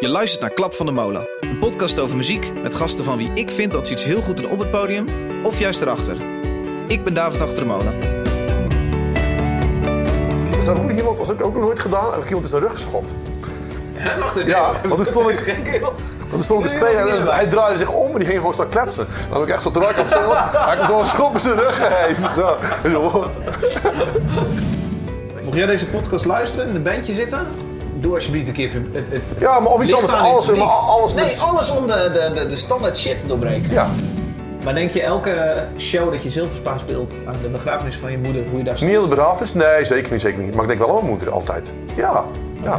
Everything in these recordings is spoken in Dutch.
Je luistert naar Klap van de Molen. Een podcast over muziek met gasten van wie ik vind dat ze iets heel goed doen op het podium of juist erachter. Ik ben David Achter de Molen. Er staat ook iemand, als ik ook nog nooit gedaan, heb ik iemand in zijn rug geschopt. Wacht even. Ja, want toen stond ik, want toen stond ik te spelen en hij draaide zich om en die ging gewoon staan kletsen. Dan heb ik echt zo het zingen was, hij heeft zo'n schop in zijn rug gegeven. Zo. En zo. Mocht jij deze podcast luisteren en in een bandje zitten, doe alsjeblieft een keer het, het Ja, maar of iets anders, alles, maar alles Nee, dus- alles om de, de, de, de standaard shit te doorbreken. Ja, Maar denk je elke show dat je Zilverspa speelt aan de begrafenis van je moeder, hoe je daar niet aan de begrafenis? Nee, zeker niet, zeker niet. Maar ik denk wel aan mijn moeder, altijd. Ja, ja.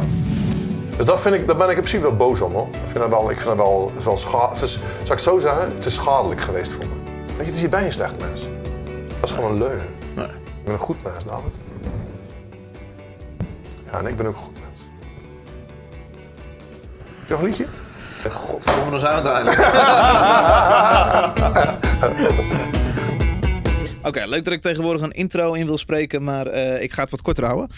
Dus dat vind ik, daar ben ik in principe wel boos om hoor. Ik vind dat wel, ik vind dat wel, het is wel schadelijk. Het is, zal ik het zo zeggen, het is schadelijk geweest voor me. Weet je, dus je bent een slecht mens. Dat is gewoon een leugen. Nee. Ik ben een goed mens, David. Ja, en ik ben ook goed nog een liedje? Godverdomme, dan zijn we eigenlijk. Oké, leuk dat ik tegenwoordig een intro in wil spreken, maar eh, ik ga het wat korter houden.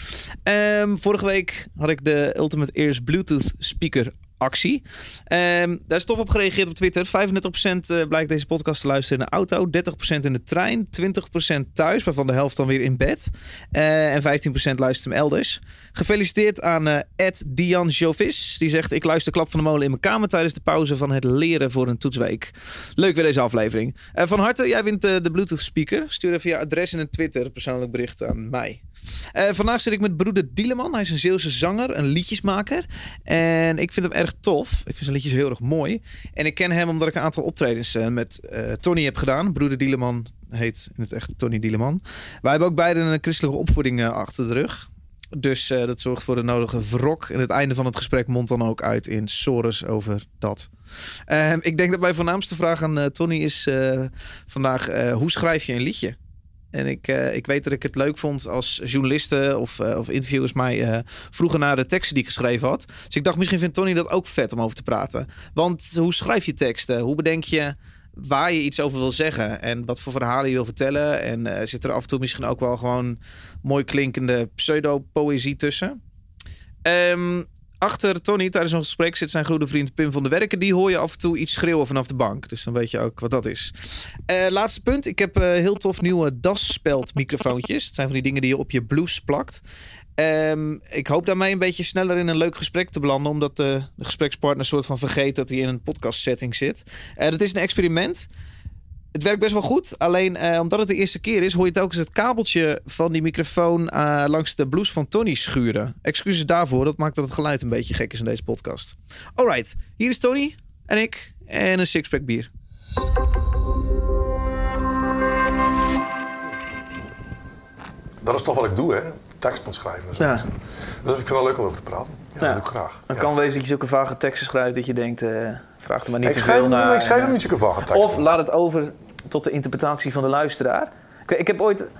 Ehm, vorige week had ik de Ultimate Ears Bluetooth speaker actie. Ehm, daar is tof op gereageerd op Twitter. 35% eh, blijkt deze podcast te luisteren in de auto, 30% in de trein, 20% thuis, waarvan de helft dan weer in bed. Eh, en 15% luistert hem elders. Gefeliciteerd aan eh Ed Dian Jovis. Die zegt: Ik luister klap van de molen in mijn kamer tijdens de pauze van het leren voor een toetsweek. Leuk weer deze aflevering. Van harte, jij wint de Bluetooth speaker. Stuur even je adres in een Twitter persoonlijk bericht aan mij. Vandaag zit ik met broeder Dieleman. Hij is een Zeeuwse zanger, een liedjesmaker. En ik vind hem erg tof. Ik vind zijn liedjes heel erg mooi. En ik ken hem omdat ik een aantal optredens eh, met eh, Tony heb gedaan. Broeder Dieleman heet in het echt Tony Dieleman. Wij hebben ook beide een christelijke opvoeding eh, achter de rug. Dus dat zorgt voor de nodige wrok. En het einde van het gesprek mondt dan ook uit in sores over dat. Eh, ik denk dat mijn voornaamste vraag aan Tony is vandaag: hoe schrijf je een liedje? En ik, eh, ik weet dat ik het leuk vond als journalisten of, eh, of interviewers mij eh, vroegen naar de teksten die ik geschreven had. Dus ik dacht, misschien vindt Tony dat ook vet om over te praten. Want hoe schrijf je teksten? Hoe bedenk je waar je iets over wil zeggen? En wat voor verhalen je wil vertellen? En zit er af en toe misschien ook wel gewoon mooi klinkende pseudo-poëzie tussen? Ehm, achter Tony tijdens een gesprek zit zijn goede vriend Pim van der Werken. Die hoor je af en toe iets schreeuwen vanaf de bank. Dus dan weet je ook wat dat is. Eh, laatste punt. Ik heb eh, heel tof nieuwe dasspeld microfoontjes. Het zijn van die dingen die je op je blouse plakt. Ehm, ik hoop daarmee een beetje sneller in een leuk gesprek te belanden. Omdat de, de gesprekspartner soort van vergeet dat hij in een podcast setting zit. Eh dat is een experiment. Het werkt best wel goed. Alleen eh, omdat het de eerste keer is, hoor je telkens het kabeltje van die microfoon eh, langs de blouse van Tony schuren. Excuses daarvoor. Dat maakt dat het geluid een beetje gek is in deze podcast. Alright, hier is Tony en ik en een sixpack bier. Dat is toch wat ik doe, hè? Teksten schrijven. en zo. Ja. Dus ik vind het leuk om over te praten. Ja, Ja. dat doe ik graag. Het Ja. kan wezen dat je zulke vage teksten schrijft dat je denkt, eh vraag er maar niet Ik te schrijf, veel naar. ik schrijf hem niet zulke vage teksten. Of laat het over tot de interpretatie van de luisteraar. Ik, ik heb ooit,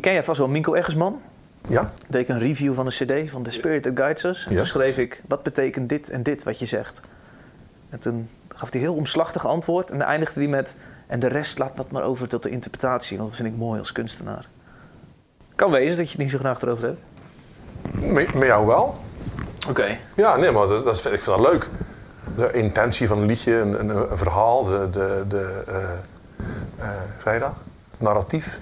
ken jij vast wel Minko Eggersman? Ja? deed ik een review van een cd van The Spirit That Guides Us. En Ja. toen schreef ik, wat betekent dit en dit wat je zegt? En toen gaf hij heel omslachtig antwoord. En dan eindigde hij met, en de rest laat dat maar over tot de interpretatie. Want dat vind ik mooi als kunstenaar. Kan wezen dat je het niet zo graag erover hebt. Met, met jou wel? Oké. Ja, nee, maar dat, dat vind, ik vind dat leuk. De intentie van een liedje, een, een, een verhaal, de, de, de eh, eh, zei je dat? Narratief.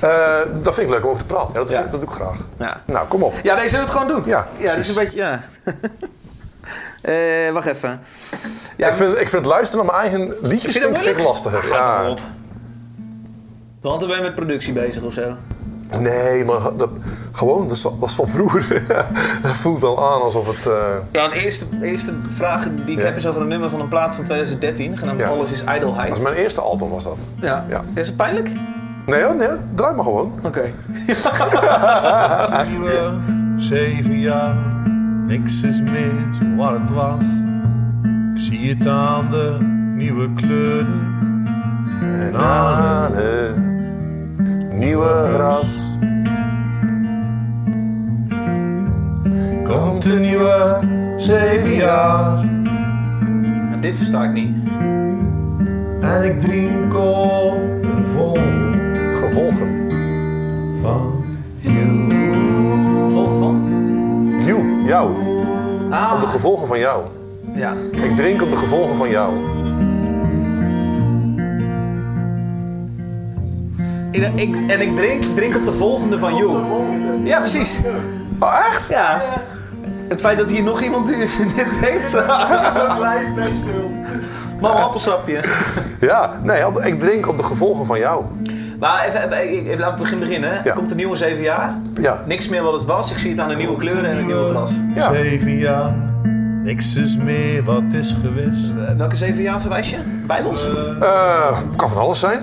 Eh, dat vind ik leuk om over te praten. Ja, dat, Ja. dat doe ik graag. Ja. Nou, kom op. ja, deze zullen we het gewoon doen. Ja, ja is een beetje, ja. Eh, wacht even. Ja, ik, vind, ik vind luisteren naar mijn eigen liedjes Vind je dat vind, ik lastiger. Ja. Want dan ben je met productie bezig of zo. Nee, maar dat, gewoon, dat is van vroeger. dat voelt dan aan alsof het... eh, Ja, een eerste, eerste vraag die ik Ja. heb is over een nummer van een plaat van 2013, genaamd Ja. Alles is Ijdelheid. dat is mijn eerste album was dat. Ja. Ja. Is het pijnlijk? Nee, hoor, nee, draai maar gewoon. Oké. Nieuwe zeven jaar, niks is meer wat het was. Ik zie het aan de nieuwe kleuren en aan het nieuwe ras. komt een nieuwe zeven jaar. En dit versta ik niet. En ik drink op een vol Gevolgen. van Gevolg van? You, jou. Ah. Om de gevolgen van jou. Ja. Ik drink op de gevolgen van jou. Ik, ik- en ik drink, drink op de volgende van You. Ja, precies. Oh, echt? Ja. Het feit dat hier nog iemand die dit denkt. Blijf best veel. Mama, appelsapje. Ja, nee, ik drink op de gevolgen van jou. Maar even, even, even, even laten we begin beginnen. Ja. Komt een nieuwe zeven jaar. Ja. Niks meer wat het was. Ik zie het aan de nieuwe kleuren en het nieuwe glas. Ja. Zeven jaar, niks is meer wat is geweest. Eh, welke zeven jaar verwijs je? Bijbels? Eh, kan van alles zijn.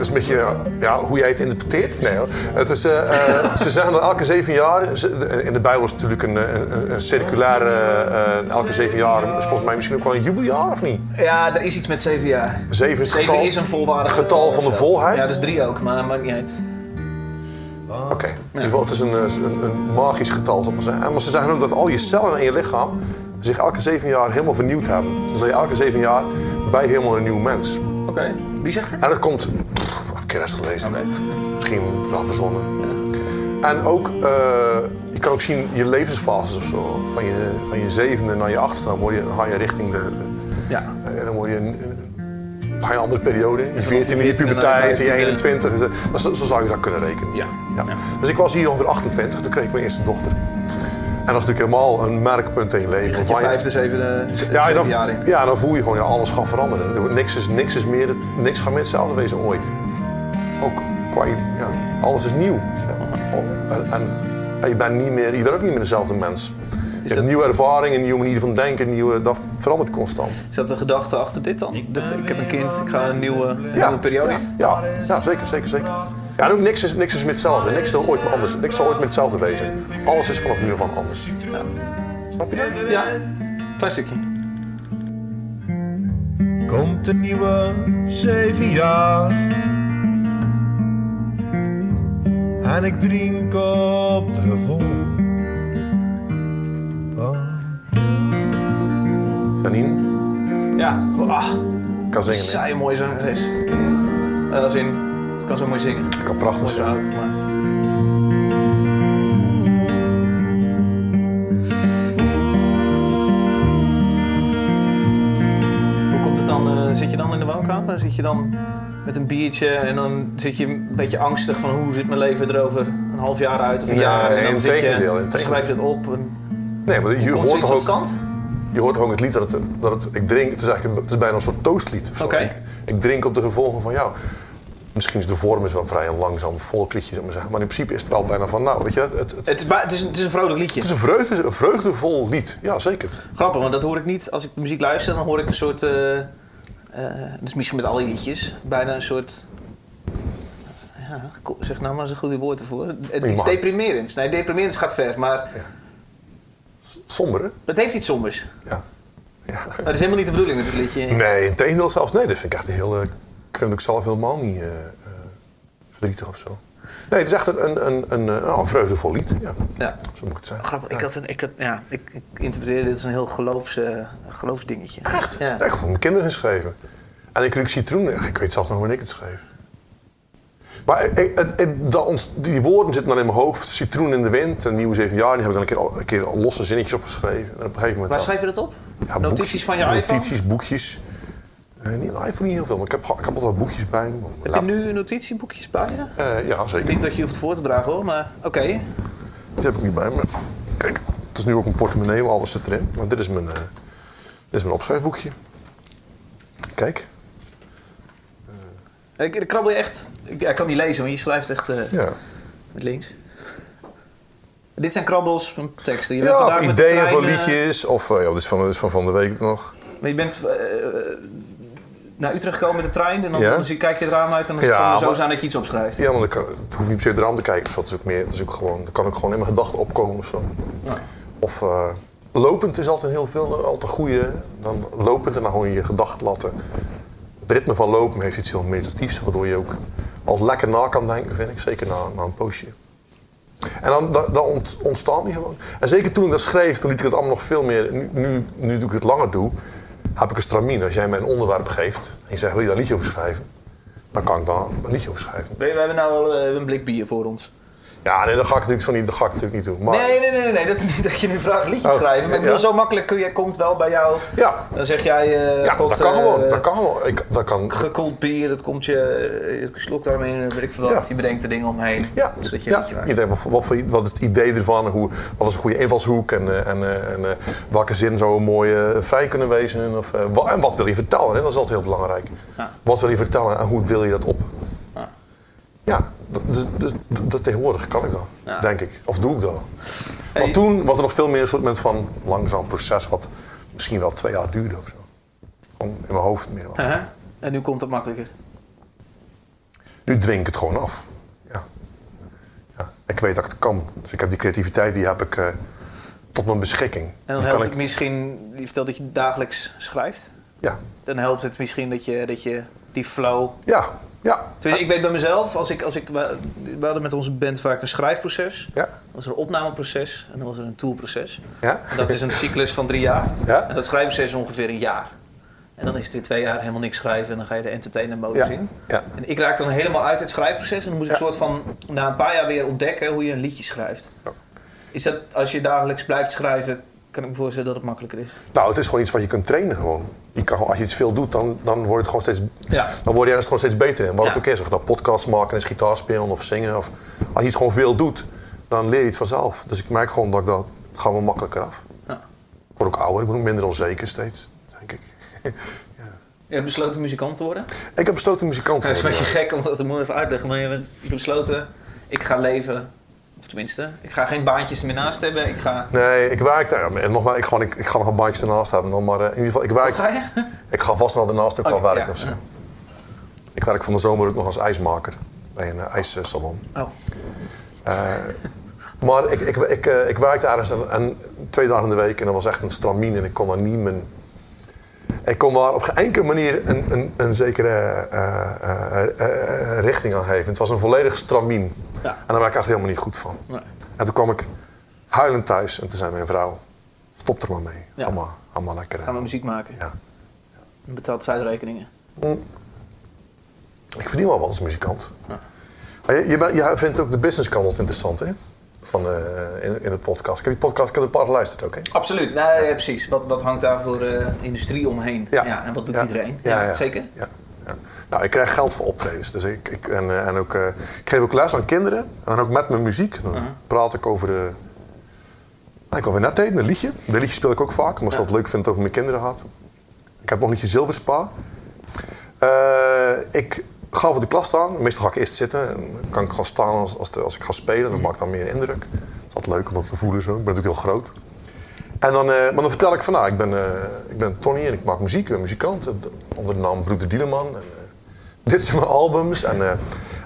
Is een beetje ja, hoe jij het interpreteert. Nee, hoor. het is, eh, eh, ze zeggen dat elke zeven jaar. ze- In de Bijbel is het natuurlijk een, een, een circulaire. eh, elke zeven jaar is volgens mij misschien ook wel een jubeljaar of niet? Ja, er is iets met zeven jaar. Zeven is, Zeven getal, is een volwaardig getal van de volheid. Ja, dat is drie ook, maar maakt niet uit. Oké, geval, het is een, een, een magisch getal, zal ik maar zeggen. En maar ze zeggen ook dat al je cellen in je lichaam zich elke zeven jaar helemaal vernieuwd hebben. Dus dat je elke zeven jaar bij helemaal een nieuw mens. Oké. Wie zegt het? En dat komt, rest gelezen. Oké. Misschien wel verzonnen. En ook, eh, je kan ook zien je levensfases of zo. Van je, van je zevende naar je achtste, dan, word je, dan ga je richting de, de- Ja. eh, dan word je een, een, ga je een andere periode. Je 14e, je 14e naar puberteit, je 15e. 21. Dus, eh, dat- zo, zo zou je dat kunnen rekenen. Ja. Ja. Ja. Dus ik was hier ongeveer 28, toen kreeg ik mijn eerste dochter. En dat is natuurlijk helemaal een merkpunt in je leven. Je vijfde, zevende, ja, en dan, ja, dan voel je gewoon, ja, alles gaat veranderen. Niks is, niks is meer, niks gaat meer hetzelfde wezen ooit. Ook qua, ja, alles is nieuw. Ja. En, en, en je bent niet meer, je bent ook niet meer dezelfde mens. Je hebt dat- nieuwe ervaringen, een nieuwe manier van denken, nieuwe, dat verandert constant. Is dat de gedachte achter dit dan? De- ik heb een kind, ik ga een nieuwe, een Ja. nieuwe periode in. Ja, ja zeker, zeker, zeker. Ja, en ook niks is, niks is meer hetzelfde. Niks zal ooit meer anders. Niks zal ooit meer hetzelfde wezen. Alles is vanaf nu af aan anders. Snap je dat? Ja, klein stukje. Komt een nieuwe zeven jaar. En ik drink op de van Janine Ja, ah, kan zingen. saai mooie zangeres. Uh, als in, het kan zo mooi zingen. Kan prachtig Mooi vrouw, maar... Hoe komt het dan? eh, zit je dan in de woonkamer? Zit je dan met een biertje en dan zit je een beetje angstig van hoe zit mijn leven er over een half jaar uit of een jaar? En dan zit je, schrijf je het op. En Nee, maar je hoort toch ook, stand? je hoort ook het lied dat het, dat het ik drink, het is eigenlijk het is bijna een soort toastlied. Oké. Ik, ik drink op de gevolgen van jou. Misschien is de vorm is wel vrij een langzaam volkliedje, zou maar zeggen. Maar in principe is het wel bijna van, nou, weet je, het, het, het Het is, het, is een, het is een vrolijk liedje. is een, vreugde, een vreugdevol lied. Ja, zeker. Grappig, want dat hoor ik niet. Als ik muziek luister, dan hoor ik een soort. eh eh, dat is misschien met al je liedjes. Bijna een soort. Ja, zeg nou maar eens een goede woord ervoor. Het, iets mag. deprimerends. Nee, deprimerends gaat ver, maar Somber, hè? het heeft iets sombers. Ja. ja. Maar dat is helemaal niet de bedoeling met het liedje. Nee, in tegendeel zelfs. Nee, dat vind ik echt een heel... eh, ik vind het ook zelf helemaal niet eh, verdrietig of zo. Nee, het is echt een, een, een, een, eh, een vreugdevol lied. Ja, Ja. zo moet ik het zeggen. Grappig, ik, had een, ik, had, ja, ik, ik interpreteerde dit als een heel geloofs, eh, geloofsdingetje. Echt? Ja. Echt voor mijn kinderen geschreven. En ik kreeg citroen. Ik weet zelfs nog wanneer ik het schreef. Maar ik, dat die woorden zitten dan in mijn hoofd. Citroen in de wind, een nieuwe zeven jaar. Die heb ik dan een keer, een keer losse zinnetjes opgeschreven. En op een gegeven moment Waar schrijf je dat op? ja, Notities boekjes- van je iPhone? Notities, boekjes. Eh, niet, iPhone niet heel veel, maar ik heb, ik heb altijd boekjes bij me. Heb je nu notitieboekjes bij je? Eh, ja, zeker. Niet dat je hoeft voor te dragen hoor, maar oké. Die heb ik niet bij me. Kijk, het is nu ook een portemonnee, maar alles zit erin. Maar dit is mijn, eh, dit is mijn opschrijfboekje. Kijk. Ik, ik krabbel je echt. Ik, ik kan niet lezen, want je schrijft echt Ja. met links. Dit zijn krabbels van teksten. Je Ja, of ideeën trein, voor liedjes. Of, ja, dit is van, dit is van van de week nog. maar je bent naar Utrecht gekomen met de trein en dan, Ja. dan zie- kijk je het raam uit en dan Ja, kan het zo maar- zijn dat je iets opschrijft. Ja, maar dan kan, het hoeft niet per se het raam te kijken. Dat is ook meer, dat is ook gewoon, dat kan ook gewoon in mijn gedachten opkomen of zo. Ja. Of eh, lopend is altijd heel veel, eh, altijd goede. Dan lopend en dan gewoon je gedachten laten. Het ritme van lopen heeft iets heel meditatiefs, waardoor je ook al lekker na kan denken, vind ik. Zeker na, na een poosje. En dan, dan, dan ont- ontstaat die gewoon. En zeker toen ik dat schreef, toen liet ik het allemaal nog veel meer. Nu, nu, nu ik het langer doe, heb ik een stramien. Als jij mij een onderwerp geeft en je zegt, wil je daar een liedje over schrijven? Dan kan ik daar een liedje over schrijven. We, hebben nou al eh, een blik bier voor ons. Ja, nee, dat ga ik natuurlijk zo niet, dat ga ik natuurlijk niet doen. Maar, Nee, nee, nee, nee, nee. Dat, niet dat je nu vraagt liedjes Oh, schrijven. Maar ik bedoel, ja. zo makkelijk kun je, komt wel bij jou. Ja, Dan zeg jij, eh ja god, dat kan eh, gewoon. Dat kan gewoon. Ik, dat kan, Gekoeld bier, dat komt je, eh, je slok daarmee, weet ik veel wat. Ja. Je bedenkt er dingen omheen. Ja, Zodat je ja. maakt. Wat, wat, wat is het idee ervan? Hoe, wat is een goede invalshoek? En, eh, en, eh, en eh, welke zin zou een mooie eh, vrij kunnen wezen? Of, eh, en wat wil je vertellen? Hè? Dat is altijd heel belangrijk. Ja. Wat wil je vertellen en hoe deel je dat op? Ja. Dus, dus, dat tegenwoordig kan ik dat, Ja. denk ik. Of doe ik dat. Hey. Want toen was er nog veel meer een soort van langzaam proces... wat misschien wel twee jaar duurde of zo. In mijn hoofd meer. Uh-huh. En nu komt het makkelijker. Nu dwing ik het gewoon af. Ja. Ja. Ik weet dat ik het kan. Dus ik heb die creativiteit, die heb ik eh, tot mijn beschikking. En dan helpt kan het ik, misschien, je vertelt dat je dagelijks schrijft. Ja, Dan helpt het misschien dat je, dat je die flow... ja, ja. Ik weet bij mezelf, als ik, als ik, we hadden met onze band vaak een schrijfproces. Ja, Dan was er een opnameproces en dan was er een tourproces. ja. En dat is een cyclus van drie jaar. Ja. En dat schrijfproces is ongeveer een jaar. En dan is het weer twee jaar helemaal niks schrijven en dan ga je de entertainer modus in. ja. En ik raakte dan helemaal uit het schrijfproces en dan moest ik soort van na een paar jaar weer ontdekken hoe je een liedje schrijft. Ja. Is dat als je dagelijks blijft schrijven, kan ik me voorstellen dat het makkelijker is? Nou, het is gewoon iets wat je kunt trainen gewoon. Je kan, als je iets veel doet, dan, dan wordt het gewoon steeds, Ja. dan word je er gewoon steeds beter in. Wat Ja. het ook is. Of dat podcast maken is, gitaar spelen of zingen. Of, als je iets gewoon veel doet, dan leer je het vanzelf. Dus ik merk gewoon dat ik dat het gaat wel makkelijker af. Ja. Ik word ook ouder, ik ben ook minder onzeker steeds, denk ik. Je hebt besloten muzikant te worden? ik heb besloten muzikant te Dat is een worden. beetje gek om dat te moeten even uitleggen, maar je hebt besloten, ik ga leven, of tenminste, ik ga geen baantjes meer naast hebben, ik ga... Nee, ik werk daar. En nog wel, ik, ga, ik, ik ga nog een baantje ernaast hebben. nog, Maar eh, in ieder geval, ik Wat werk. ga je? Ik ga vast wel daarnaast ook wel werken ja. of zo. Ik werk van de zomer ook nog als ijsmaker bij een uh, ijssalon. Oh, Eh, maar ik, ik, ik, eh, ik werkte ergens en, en twee dagen in de week en dat was echt een stramien en ik kon daar niet mijn... Ik kon daar op geen enkele manier een, een, een zekere eh, eh, eh, richting aan geven. Het was een volledig stramien. Ja. En daar werd ik echt helemaal niet goed van. nee. En toen kwam ik huilend thuis en toen zei mijn vrouw, stop er maar mee. Ja. Allemaal, allemaal lekker. gaan we muziek maken. Ja. En betaalt zuidrekeningen. Ik verdien wel wat als muzikant. Ja. Je, je, je vindt ook de businesskant interessant, hè? Van, eh, in, in het podcast. Ik heb die podcast, ik heb een paar geluisterd ook, hè? Absoluut, nee, ja, precies. Wat, wat hangt daar voor eh, industrie omheen? Ja. en wat doet iedereen? Ja. Zeker? Ja. Nou, ik krijg geld voor optredens. Dus ik, ik, en, eh, en ook, ik geef ook les aan kinderen. En ook met mijn muziek. Dan Mhm. praat ik over de... Nou, ik weer net eten, een liedje. De liedje speel ik ook vaak, omdat ze Ja. dat leuk het over mijn kinderen gaat. Ik heb nog een liedje Zilverspa. Ik ga voor de klas staan. Meestal ga ik eerst zitten. En dan kan ik gaan staan als, als, de- als ik ga spelen. Dan maakt dat meer indruk. Dat is altijd leuk om dat te voelen zo. Ik ben natuurlijk heel groot. En dan, eh, maar dan vertel ik van, nou, ik ben, eh, ik ben Tony en ik maak muziek. Ik ben muzikant onder de naam Broeder Dieleman. En, eh, dit zijn mijn albums. En,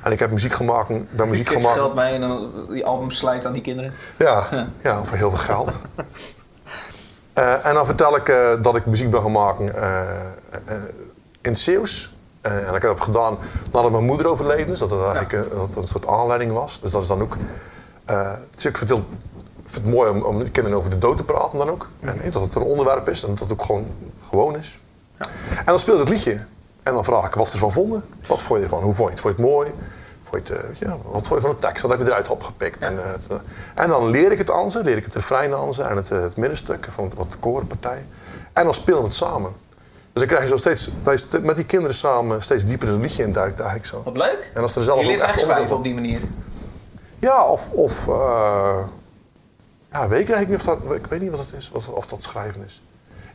en ik heb muziek gemaakt. Ik ben muziek Kids gemaakt. geld mee en dan die album slijt aan die kinderen. Ja, ja, voor heel veel geld. En dan vertel ik dat ik muziek ben gaan maken in het Zeeuws. Eh, en dat ik heb gedaan nadat mijn moeder overleden is. Dat eigenlijk eh, dat het een soort aanleiding was. Dus dat is dan ook... eh, dus ik vertel, ik vind het mooi om, om met kinderen over de dood te praten dan ook. En eh, dat het een onderwerp is en dat het ook gewoon gewoon is. Ja. En dan speel ik het liedje. En dan vraag ik wat ze ervan vonden. Wat vond je ervan? Hoe vond je het? Vond je het mooi? Vond je het, eh, wat vond je van de tekst? Wat heb je eruit opgepikt? En, eh, het, eh, en dan leer ik het aan ze. Leer ik het refrein aan ze en het, eh, het middenstuk van wat de korenpartij. En dan spelen we het samen. Dus dan krijg je zo steeds, met die kinderen samen steeds dieper in een liedje induikt eigenlijk zo. Wat leuk. En als er zelf Je leert onderdeel schrijven op die manier. Ja, of, of eh, ja, weet ik eigenlijk niet of dat, ik weet niet wat het is, of, of dat schrijven is.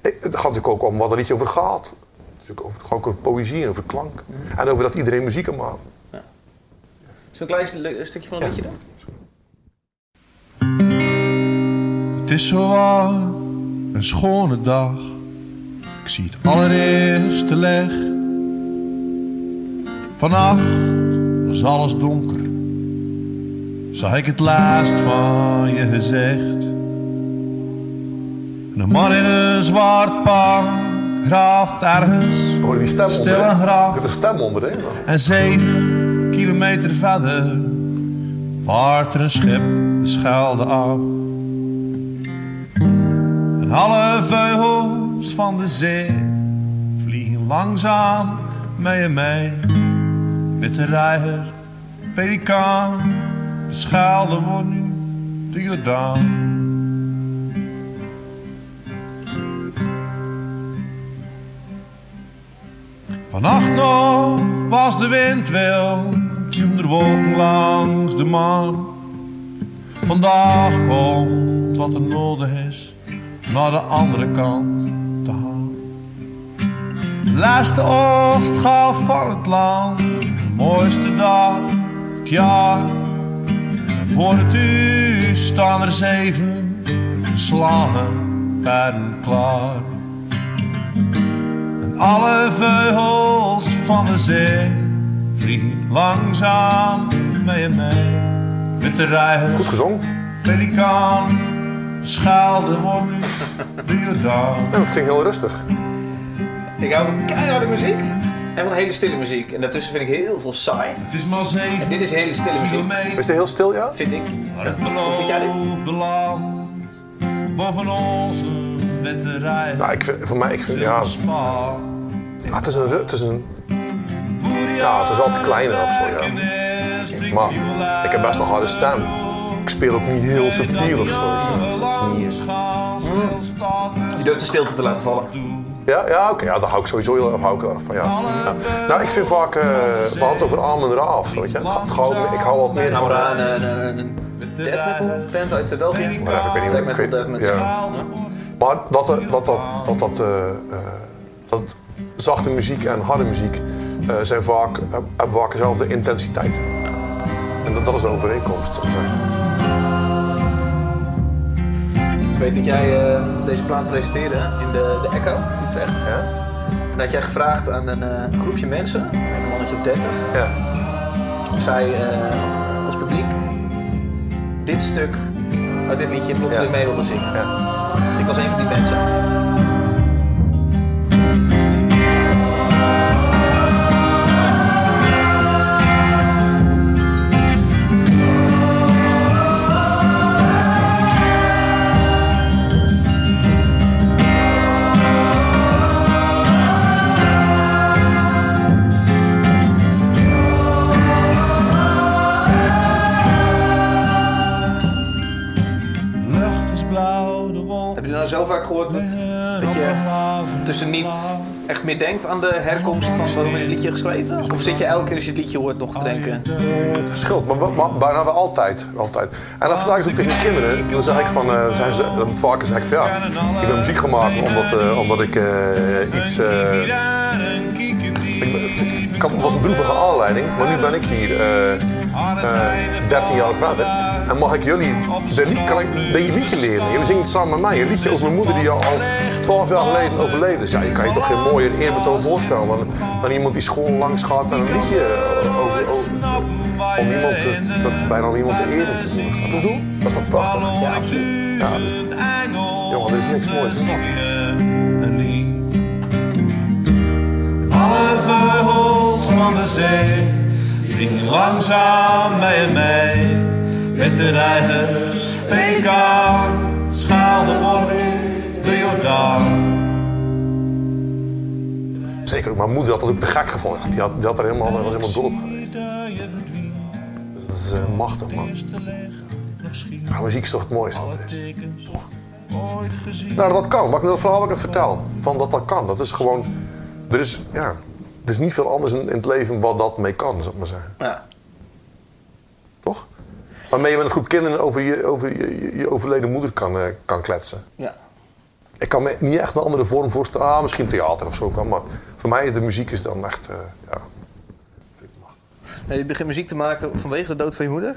Ik, het gaat natuurlijk ook om wat een liedje over gaat. Natuurlijk over, het gaat ook over poëzie en over klank. Mhm. En over dat iedereen muziek kan maken. Zo'n klein st- stukje van een liedje dan? Het is zo warm, een schone dag. Ik zie het allereerste licht. Vannacht was alles donker. Zag ik het laatst van je gezegd. Een man in een zwart pak graaft ergens Hoor die stem Stil onder? en graag. Ik heb een stem onder, hè? En zeven kilometer verder vaart er een schip de Schelde af. En alle van de zee vliegen langzaam mee en mee. Witte reiger, pelikaan De Schelde wordt nu de Jordaan. Vannacht nog was de wind wel, langs de maan. Vandaag komt wat er nodig is, naar de andere kant. De laatste oost gaat van het land, de mooiste dag, het jaar. En voor het uur staan er zeven slangen paarden klaar. En alle vleugels van de zee vliegen langzaam mee en mee. Met de Goed reigers, gezongen. pelikaan, schaalde wordt nu de Jordaan. Ja, het ging heel rustig. Ik hou van keiharde muziek en van hele stille muziek. En daartussen vind ik heel veel saai. Het is maar zeven En dit is hele stille muziek. Is het heel stil, ja? vind ik. Het Hoe vind jij dit? land, boven onze. Nou, ik vind, voor mij, ik vind, ja, ja, het is een, het is een, ja, het is altijd kleiner of zo, ja. Maar ik heb best wel harde stem. Ik speel ook niet heel subtiel of zo. weet je. Je durft de stilte te laten vallen. Ja, ja oké, ja, daar hou ik sowieso heel erg hou ik er erg van, ja. ja. Nou, ik vind vaak, eh we hadden over Arm en Ra of zo, weet je. Het gaat- het gaat- ik hou wat meer van... aan een, een, een death metal band uit België? Maar even, ik weet niet metal, ik death metal. ja. Maar dat, er- dat, dat, dat, dat, eh, eh, dat zachte muziek en harde muziek eh, zijn vaak, hebben vaak dezelfde intensiteit. En dat, dat is de overeenkomst. zou ik zeggen. Ik weet dat jij eh, deze plaat presenteerde in de, de Echo, Utrecht. Ja? En dat jij gevraagd aan een eh, groepje mensen, een mannetje op 30, Ja. of zij eh, als publiek dit stuk uit dit liedje plotseling Ja. mee wilden zingen. Ja. Ik was een van die mensen. Tussen niet echt meer denkt aan de herkomst van het liedje geschreven? Of zit je elke keer als je het liedje hoort nog te denken? Het verschilt, maar, bijna altijd. altijd. En dan vertel ik het tegen de kinderen. Dan zeg ik van, eh, zijn ze, dan vaak zeg ik van ja, ik ben muziek gemaakt omdat, eh, omdat ik eh, iets... ik had, het was een droevige aanleiding, maar nu ben ik hier eh, eh, 13 jaar verder. En mag ik jullie de, kan ik de liedje leren? Jullie zingen het samen met mij. Een liedje over mijn moeder die al 12 jaar geleden overleden is. Ja, je kan je toch geen mooier eerbetoon voorstellen dan, dan iemand die school langs gaat en een liedje eh, over, over, om iemand bijna om iemand te eren te doen. Ik bedoel? Dat is toch prachtig? Ja, absoluut. Dus, jongen, er is niks moois dat. Alle vleugels van de zee vliegen langzaam mee en mee. Met de reigers, pelikaan, schaalde wordt nu de Jordaan. Zeker ook. Mijn moeder had dat ook te gek gevonden. Die had, die had er helemaal, was helemaal dol op geweest. Dus dat is eh, machtig, man. Ja, muziek is toch het mooiste wat er is. Ooit gezien. Nou, dat kan. Wat ik dat verhaal wat ik net vertel, van dat dat kan. Dat is gewoon... Er is, ja, er is niet veel anders in, in het leven wat dat mee kan, zou ik maar zeggen. Ja. Toch? Waarmee je met een groep kinderen over je, over je, je- je overleden moeder kan, eh, kan kletsen. ja. Ik kan me niet echt een andere vorm voorstellen. Ah, misschien theater of zo kan. Maar voor mij de muziek is dan echt... eh, ja. En je begint muziek te maken vanwege de dood van je moeder?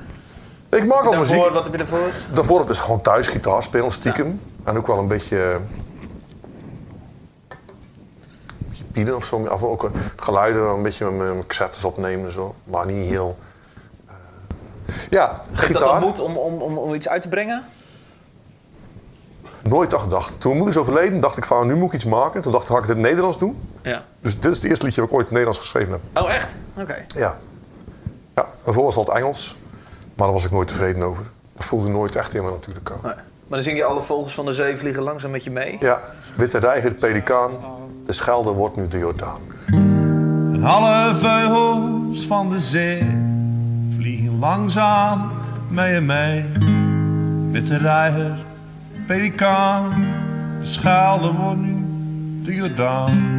Ik maak al muziek. Wat heb je daarvoor? Daarvoor heb ik dus gewoon thuis gitaar spelen, stiekem. En ook wel een beetje... eh, een beetje pielen of zo. En ook eh, geluiden, een beetje met mijn cassettes opnemen en zo. Maar niet heel... eh, Ja, je dat gitaar. dan moed om, om, om, om iets uit te brengen? Nooit aan gedacht. Toen mijn moeder is overleden, dacht ik van nu moet ik iets maken. Toen dacht ik, ga ik het in het Nederlands doen? Ja. Dus dit is het eerste liedje dat ik ooit in het Nederlands geschreven heb. Oh, echt? Oké. Ja. Ja, daarvoor was het al het Engels. Maar daar was ik nooit tevreden over. Dat voelde nooit echt in me natuurlijk. aan. Nee. Maar dan zing je alle vogels van de zee vliegen langzaam met je mee. Ja, witte reiger, de pelikaan. De Schelde wordt nu de Jordaan. En alle vleugels van de zee vliegen langzaam mij en mij. Witte reiger, pelikaan, de schaalde wordt nu de Jordaan.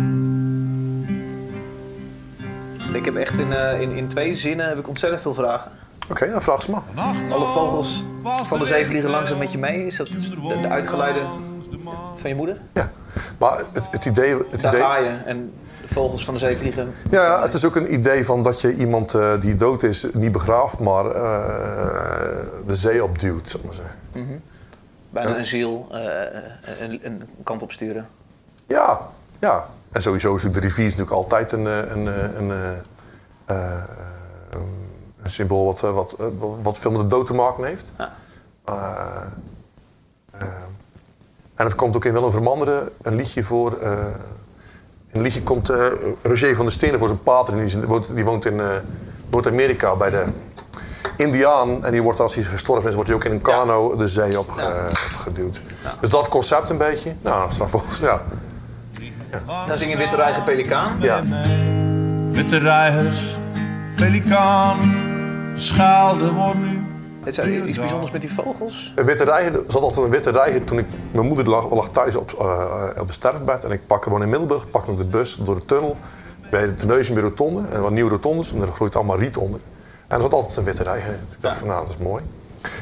Ik heb echt in, eh, in, in twee zinnen heb ik ontzettend veel vragen. Oké, dan vraag ze maar. Alle vogels van de zee vliegen langzaam met je mee. Is dat de, de uitgeleide van je moeder? Ja. Maar het, het idee... Het Daar idee ga je en de vogels van de zee vliegen. ja, het is ook een idee van dat je iemand eh, die dood is niet begraaft, maar eh, de zee opduwt, zal ik maar zeggen. Bijna een ziel eh, een, een kant op sturen. Ja, ja. En sowieso is de rivier natuurlijk altijd een, eh, een, eh, een, eh, eh, een symbool wat, eh, wat, eh, wat veel met de dood te maken heeft. Ja. Eh, eh, en het komt ook in Willem Vermanderen een liedje voor. eh, een liedje komt eh, Roger van der Stenen voor zijn pater. en Die, woont, die woont in eh, Noord-Amerika bij de Indiaan. En die wordt als hij gestorven is, wordt hij ook in een kano de zee Ja. opgeduwd. Dus dat concept een beetje. Nou, strafvolgens, ja. Dan zing je Witte Reiger Pelikaan. ja. Witte reigers, pelikaan, de schaalde wordt nu Het is iets bijzonders met die vogels. Een witte reiger, er zat altijd een witte reiger toen ik... Mijn moeder lag, lag thuis op, eh, op de sterfbed en ik pakte gewoon in Middelburg, pakte nog de bus door de tunnel bij de Tenneuzen bij Rotonde. En er waren nieuwe rotondes en er groeit allemaal riet onder. En er zat altijd een witte reiger. Ik dacht van, nou, dat is mooi.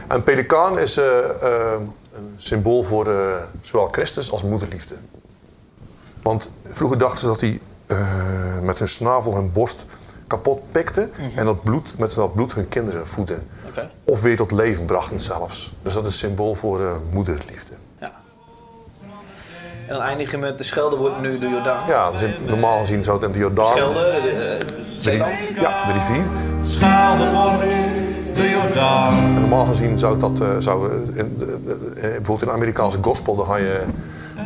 En pelikaan is eh, eh, een symbool voor eh, zowel Christus als moederliefde. Want vroeger dachten ze dat hij met hun snavel hun borst kapot pikte en dat bloed, met dat bloed hun kinderen voedde. Of weer tot leven brachten zelfs. Dus dat is symbool voor moederliefde. En dan eindig je met de Schelde wordt nu de Jordaan. Ja, dus in- normaal gezien zou het in de Jordaan... Schelde, de, eh, de ri- Zeeland. Ja, de rivier. schaalde wordt nu de Jordaan. En normaal gezien zou dat... eh, zou, eh, in, bijvoorbeeld in de Amerikaanse gospel, dan ga je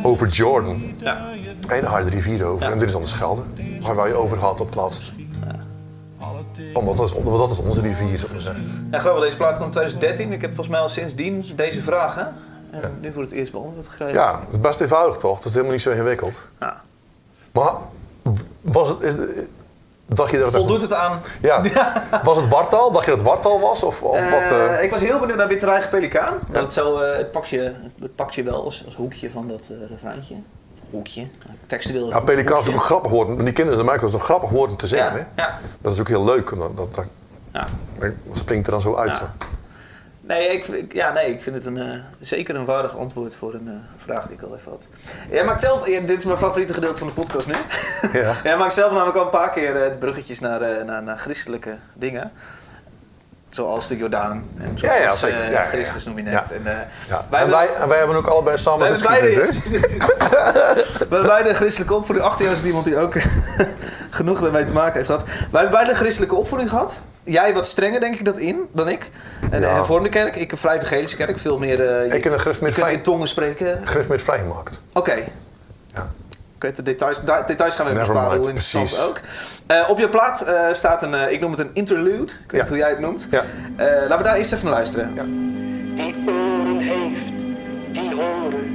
over Jordan. Ja. En dan ga je de rivier over. Ja. En dit is dan de Schelde. Waar je over gaat op het laatst. Omdat dat is, want dat is onze rivier, ik maar zeggen. Ja, grappig, deze plaat komt in 2013. Ik heb volgens mij al sindsdien deze vragen. En nu voor het eerst beantwoord gekregen. Ja, het is best eenvoudig toch? Het is helemaal niet zo ingewikkeld. Ja. Maar was het... Is, dacht je dat het... Voldoet het aan? Ja. Was het wartaal? Dacht je dat het wartaal was? Of, of Eh, wat? eh? Ik was heel benieuwd naar Witte Reiger Pelikaan. Want het, zo, eh, het, pakt je, het pakt je wel als, als hoekje van dat eh refreintje. Hoekje. Textueel. Ja, pelikaan is ook een grappig woord. Die kinderen merken dat is een grappig woord om te zeggen. Ja, hè? ja. Dat is ook heel leuk. Dat, dat, dat, Ja. dat springt er dan zo uit. Ja. Zo. Nee, ik, ik- ja, nee, ik vind het een, eh, zeker een waardig antwoord voor een eh, vraag die ik al even had. Jij maakt zelf, ja, dit is mijn favoriete gedeelte van de podcast nu. Ja. Jij maakt zelf namelijk al een paar keer eh, bruggetjes naar, eh, naar, naar christelijke dingen. Zoals de Jordaan. En zoals Ja, ja, zeker. Ja, ja, ja. Christus noem je net. Ja. En, eh, Ja. Wij en, hebben- wij, en wij hebben ook allebei samen hebben geschiedenis, hè? we hebben beide een christelijke opvoeding. Achter jou is iemand die ook genoeg daarmee te maken heeft gehad. Wij hebben beide een christelijke opvoeding gehad. Jij wat strenger, denk ik, dat in, dan ik. En de Ja. hervormde kerk, ik een vrij evangelische kerk. Veel meer... eh, je, Ik in een grif je met kunt in tongen spreken. Oké. grif met vrijgemaakt. Ja. Oké, de details, da- details gaan we even besparen, hoe interessant precies. ook. Eh, op je plaat eh, staat een, ik noem het een interlude. Ik weet Ja. niet hoe jij het noemt. Ja. Eh, laten we daar eerst even naar luisteren. Ja. Die oren heeft, die horen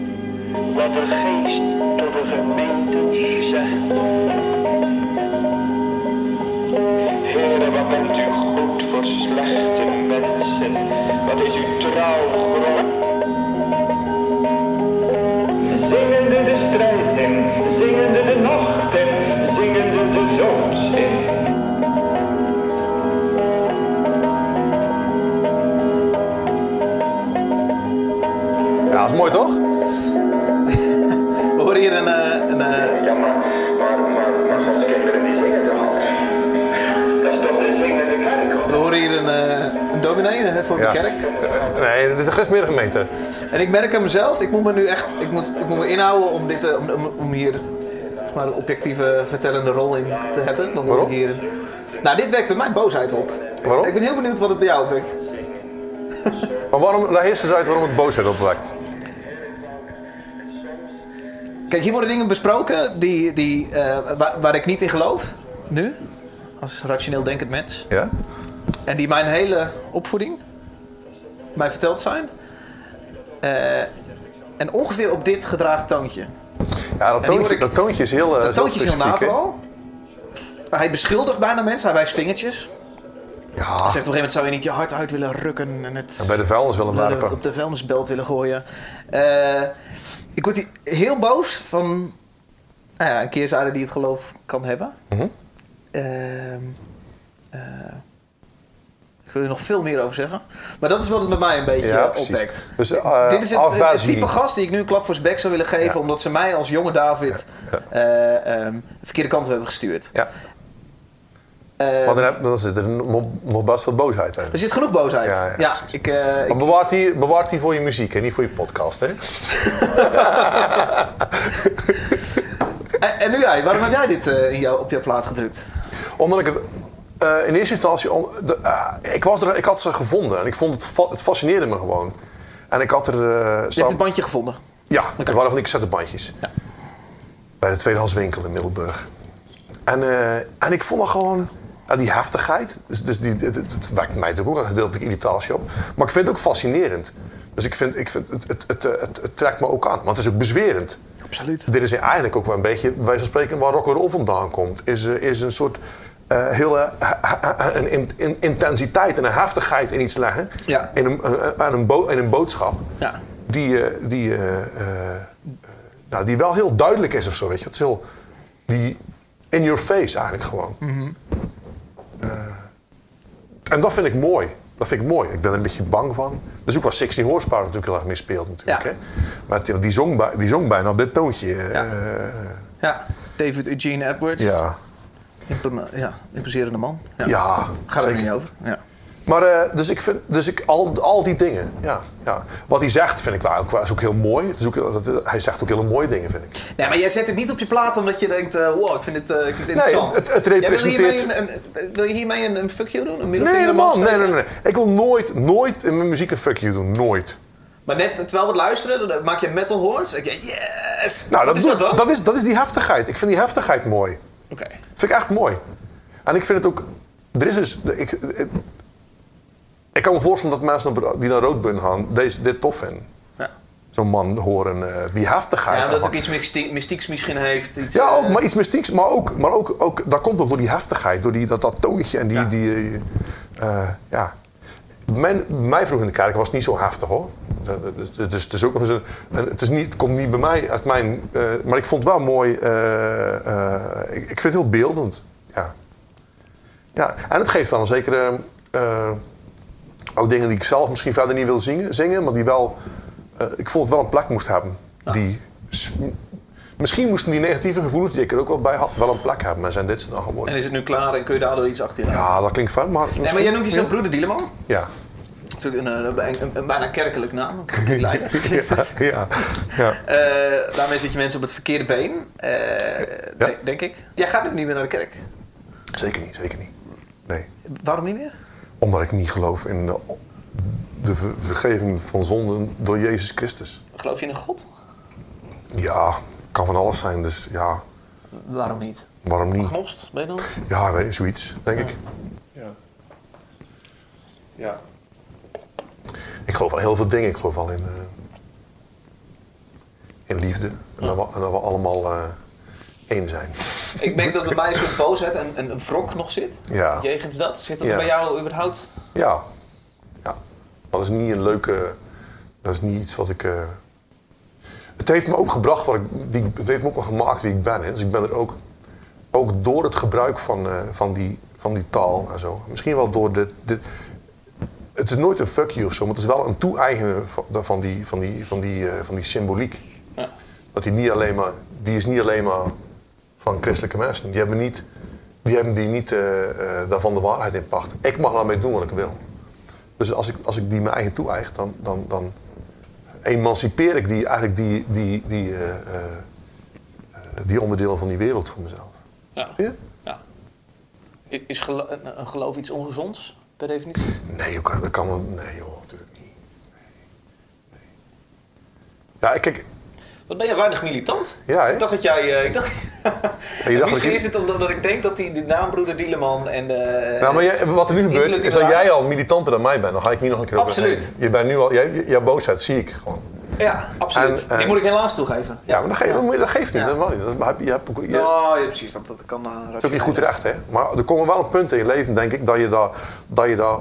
wat de geest tot de gemeenten zegt. Wat is uw Ja. kerk. Nee, dit is een gemeente. En ik merk aan mezelf, ik moet me nu echt, ik moet, ik moet me inhouden om, dit, eh, om, om, om hier zeg maar, een objectieve vertellende rol in te hebben. Dan Waarom? Hier, nou, dit wekt bij mij boosheid op. Waarom? Ik ben heel benieuwd wat het bij jou opwekt. Maar waarom, leg eerst eens uit waarom het boosheid opwekt. Kijk, hier worden dingen besproken die, die, eh, waar, waar ik niet in geloof, nu, als rationeel denkend mens. Ja? En die mijn hele opvoeding mij verteld zijn. Eh, en ongeveer op dit gedragen toontje. Ja, dat toontje, ik- dat toontje is heel, eh, Dat toontje is heel naval. Hij beschuldigt bijna mensen, hij wijst vingertjes. Hij Ja, zegt op een gegeven moment zou je niet je hart uit willen rukken en het en bij de vuilnis willen werpen. op de vuilnisbelt willen gooien. Eh, ik word heel boos van nou ja, een keerzijde die het geloof kan hebben. Eh, ik wil er nog veel meer over zeggen. Maar dat is wat het bij mij een beetje Ja, eh, opwekt. Dus uh, Dit is het, type gast die ik nu een klap voor zijn bek zou willen geven... Ja. omdat ze mij als jonge David eh, ehm, de verkeerde kant op hebben gestuurd. Ja, Eh, want dan, zit er nog, best wat boosheid in. er zit genoeg boosheid. Ja, Ja, ja, precies. ik, eh, Maar bewaart die, bewaart die voor je muziek en niet voor je podcast, hè? en, en nu jij, waarom heb jij dit eh, in jou, op jouw plaat gedrukt? Omdat ik het eh, in eerste instantie... on- de, eh, ik, was er, ik had ze gevonden en ik vond het, fa- het fascineerde me gewoon. En ik had er... eh, Je het bandje gevonden. Ja, het waren van die cassettebandjes. Ja. Bij de tweedehands winkel in Middelburg. En, en ik vond er gewoon die heftigheid. Dus, dus die, het, het, wekt mij natuurlijk ook een gedeeltelijk irritatie op. Maar ik vind het ook fascinerend. Dus ik vind, ik vind het, het, het, het, trekt me ook aan. Want het is ook bezwerend. Absoluut. Dit is eigenlijk ook wel een beetje, wijze van spreken, waar rock'n'roll vandaan komt. Is, is een soort eh, hele ha- een in- in- intensiteit en een heftigheid in iets leggen. Ja. In, een, eh, aan een bo- in een boodschap Ja. die, eh, die, eh, eh, eh, nou, die wel heel duidelijk is of zo, weet je. Het is heel, die in your face eigenlijk gewoon. Eh, en dat vind ik mooi. Dat vind ik mooi. Ik ben er een beetje bang van. Dus ook wel 16 Horsepower natuurlijk heel erg mee speelt natuurlijk. Ja. Hè? Maar die, zong bij, die zong bijna op dit toontje. eh, Ja. Ja, David Eugene Edwards. ja. Impo- ja, imposerende man. Ja. Ja, Gaat er niet over. Ja. Maar eh, dus ik vind, dus ik, al, al die dingen, ja, ja. Wat hij zegt vind ik wel ook, is ook heel mooi. Het is ook, dat- hij zegt ook hele mooie dingen, vind ik. Nee, maar jij zet het niet op je plaat omdat je denkt, eh, wow, ik vind het, eh, ik vind het interessant. het- het Jij wil, representeert- hiermee een, een- wil je hiermee een, een fuck you doen? Een Nee, helemaal. Nee, nee, nee. Ik wil nooit, nooit in mijn muziek een fuck you doen. Nooit. Maar net terwijl we het luisteren, dan maak je metal horns. Ik denk, yes! Nou, dat, is dat, is, dat is die heftigheid. Ik vind die heftigheid mooi. Oké. Vind ik echt mooi. En ik vind het ook... Er is dus... Ik, ik, ik kan me voorstellen dat mensen die naar Roodbun gaan... Deze, dit tof vinden. Ja. Zo'n man horen eh, die heftigheid. Ja, omdat het ervan. ook iets mystie- mystieks misschien heeft. Iets, Ja, eh, ook, maar iets mystieks. Maar ook, maar ook, ook dat komt ook door die heftigheid. Door die, dat, dat toontje en die... Ja. die eh, eh, ja. Mijn, mij vroeg in de kerk was niet zo heftig hoor. Dus, dus het, is ook nog eens een, en het, is niet, het komt niet bij mij uit mijn... eh, maar ik vond het wel mooi... eh, eh, ik, ik vind het heel beeldend. Ja. ja. En het geeft wel een zekere... ook dingen die ik zelf misschien verder niet wil zingen, zingen maar die wel... ik vond het wel een plek moest hebben. Die... s- Misschien moesten die negatieve gevoelens die ik er ook wel bij had, wel een plek hebben. Maar zijn dit dan gewoon... En is het nu klaar en kun je daardoor iets achter je Ja, dat klinkt fijn, maar... Nee, maar jij noemt jezelf broeder Dieleman. Ja. Natuurlijk een, een, een, een bijna kerkelijk naam. Ja, ja, ja. Eh, daarmee zit je mensen op het verkeerde been, eh, Ja. denk, denk ik. Jij gaat nu niet meer naar de kerk. Zeker niet, zeker niet. Nee. Waarom niet meer? Omdat ik niet geloof in de, de ver- vergeving van zonden door Jezus Christus. Geloof je in een God? Ja, kan van alles zijn, dus ja, Waarom niet? waarom niet? Agnost, ben je dan? Ja, weet je, zoiets, denk ik. Ja. Ja. Ik geloof wel heel veel dingen. Ik geloof wel in, eh, in liefde. En, dat we, en dat we allemaal eh, één zijn. Ik denk dat bij mij een soort boosheid en, en een wrok nog zit. Ja. Jegens dat. Zit dat Ja. bij jou überhaupt? Ja. ja. Dat is niet een leuke... Dat is niet iets wat ik... eh, Het heeft me ook gebracht wat ik... Wie, het heeft me ook wel gemaakt wie ik ben. Hè. Dus ik ben er ook... Ook door het gebruik van, eh, van, die, van die taal en zo. Misschien wel door dit... dit het is nooit een fuck you of zo, maar het is wel een toe-eigenen van, van, die, van, die, van, die, eh, van die symboliek. Ja. Dat die, niet alleen maar, die is niet alleen maar van christelijke mensen. Die hebben, niet, die, hebben die niet eh, daarvan de waarheid in pacht. Ik mag daarmee doen wat ik wil. Dus als ik, als ik die mijn eigen toe-eigen, dan, dan, dan emancipeer ik die, eigenlijk die, die, die, eh, eh, eh, die onderdelen van die wereld voor mezelf. Ja. Ja? Is gelo- een- geloof iets ongezonds, per definitie? Nee, joh, dat kan wel. Nee, joh, natuurlijk niet. Nee. Ja, kijk. Wat ben je weinig militant? Ja, hè? Ik dacht dat jij... eh, ik dacht, je dacht misschien ik- is het omdat dat ik denk dat die, de naam broeder Dieleman en de... Nou, maar jij- wat er nu gebeurt, is dat jij al militanter dan mij bent. Dan ga ik niet nog een keer op Absoluut. Je bent nu al, jij, jouw boosheid zie ik gewoon. Ja, absoluut. En, eh, Die moet ik helaas toegeven. Ja, maar dat, geeft, je- dat geeft niet. Ja. Dat, mag niet. dat je, je je, Oh, ja, precies. Dat, dat kan... Uh, Dat is ook niet goed recht, hè? Maar er komen wel een punt in je leven, denk ik, dat je daar. Dat je daar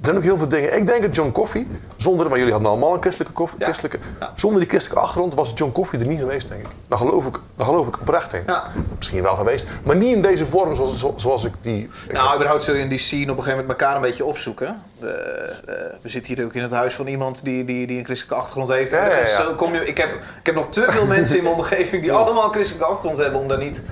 er zijn ook heel veel dingen. Ik denk dat John Coffey, zonder, maar jullie hadden allemaal een christelijke koffie, Ja. christelijke, Ja. zonder die christelijke achtergrond was John Coffey er niet geweest, denk ik. Daar geloof ik, daar geloof ik oprecht in. Ja. Misschien wel geweest, maar niet in deze vorm zoals, zo- zoals ik die. ik Nou, überhaupt zul je in die scene op een gegeven moment elkaar een beetje opzoeken. Eh, we zitten hier ook in het huis van iemand die, die, die een christelijke achtergrond heeft. En. Zo kom je, ik, heb, ik heb nog te veel mensen in mijn omgeving die allemaal een christelijke achtergrond hebben om daar niet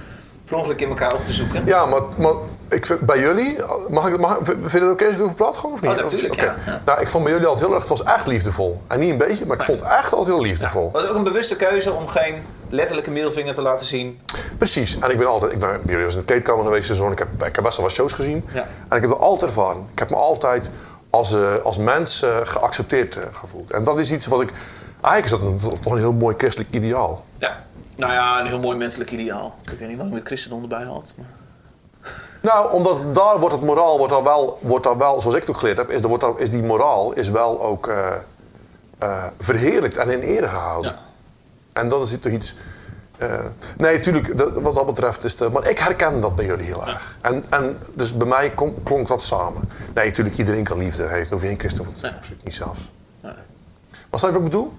per ongeluk in elkaar op te zoeken. Ja, maar, maar ik vind, bij jullie, mag ik, mag, vind je het oké als ik over praat gewoon of niet? Oh, natuurlijk, ja, ja. Nou, ik vond bij jullie altijd heel erg, het was echt liefdevol. En niet een beetje, maar ik vond het echt altijd heel liefdevol. Het was ook een bewuste keuze om geen letterlijke middelvinger te laten zien. Precies. En ik ben altijd, ik ben bij jullie was in de kleedkamer geweest, seizoen. Ik heb, ik heb best wel wat shows gezien. Ja. En ik heb dat altijd ervaren. Ik heb me altijd als, eh, als mens eh, geaccepteerd eh, gevoeld. En dat is iets wat ik, eigenlijk is dat een, toch een heel mooi christelijk ideaal. Ja. Nou ja, een heel mooi menselijk ideaal. Ik weet niet wat ik met christendom erbij had. Maar... Nou, omdat daar wordt het moraal, wordt daar wel, wordt daar wel zoals ik het ook geleerd heb, is, wordt daar, is die moraal is wel ook eh, verheerlijkt en in ere gehouden. Ja. En dat is toch iets. eh, nee, natuurlijk, dat, wat dat betreft is het. Maar ik herken dat bij jullie heel erg. En, en dus bij mij klonk dat samen. Nee, natuurlijk, iedereen kan liefde heeft. Hoef je geen christen te zijn. Absoluut niet zelfs. Maar snap je wat ik bedoel?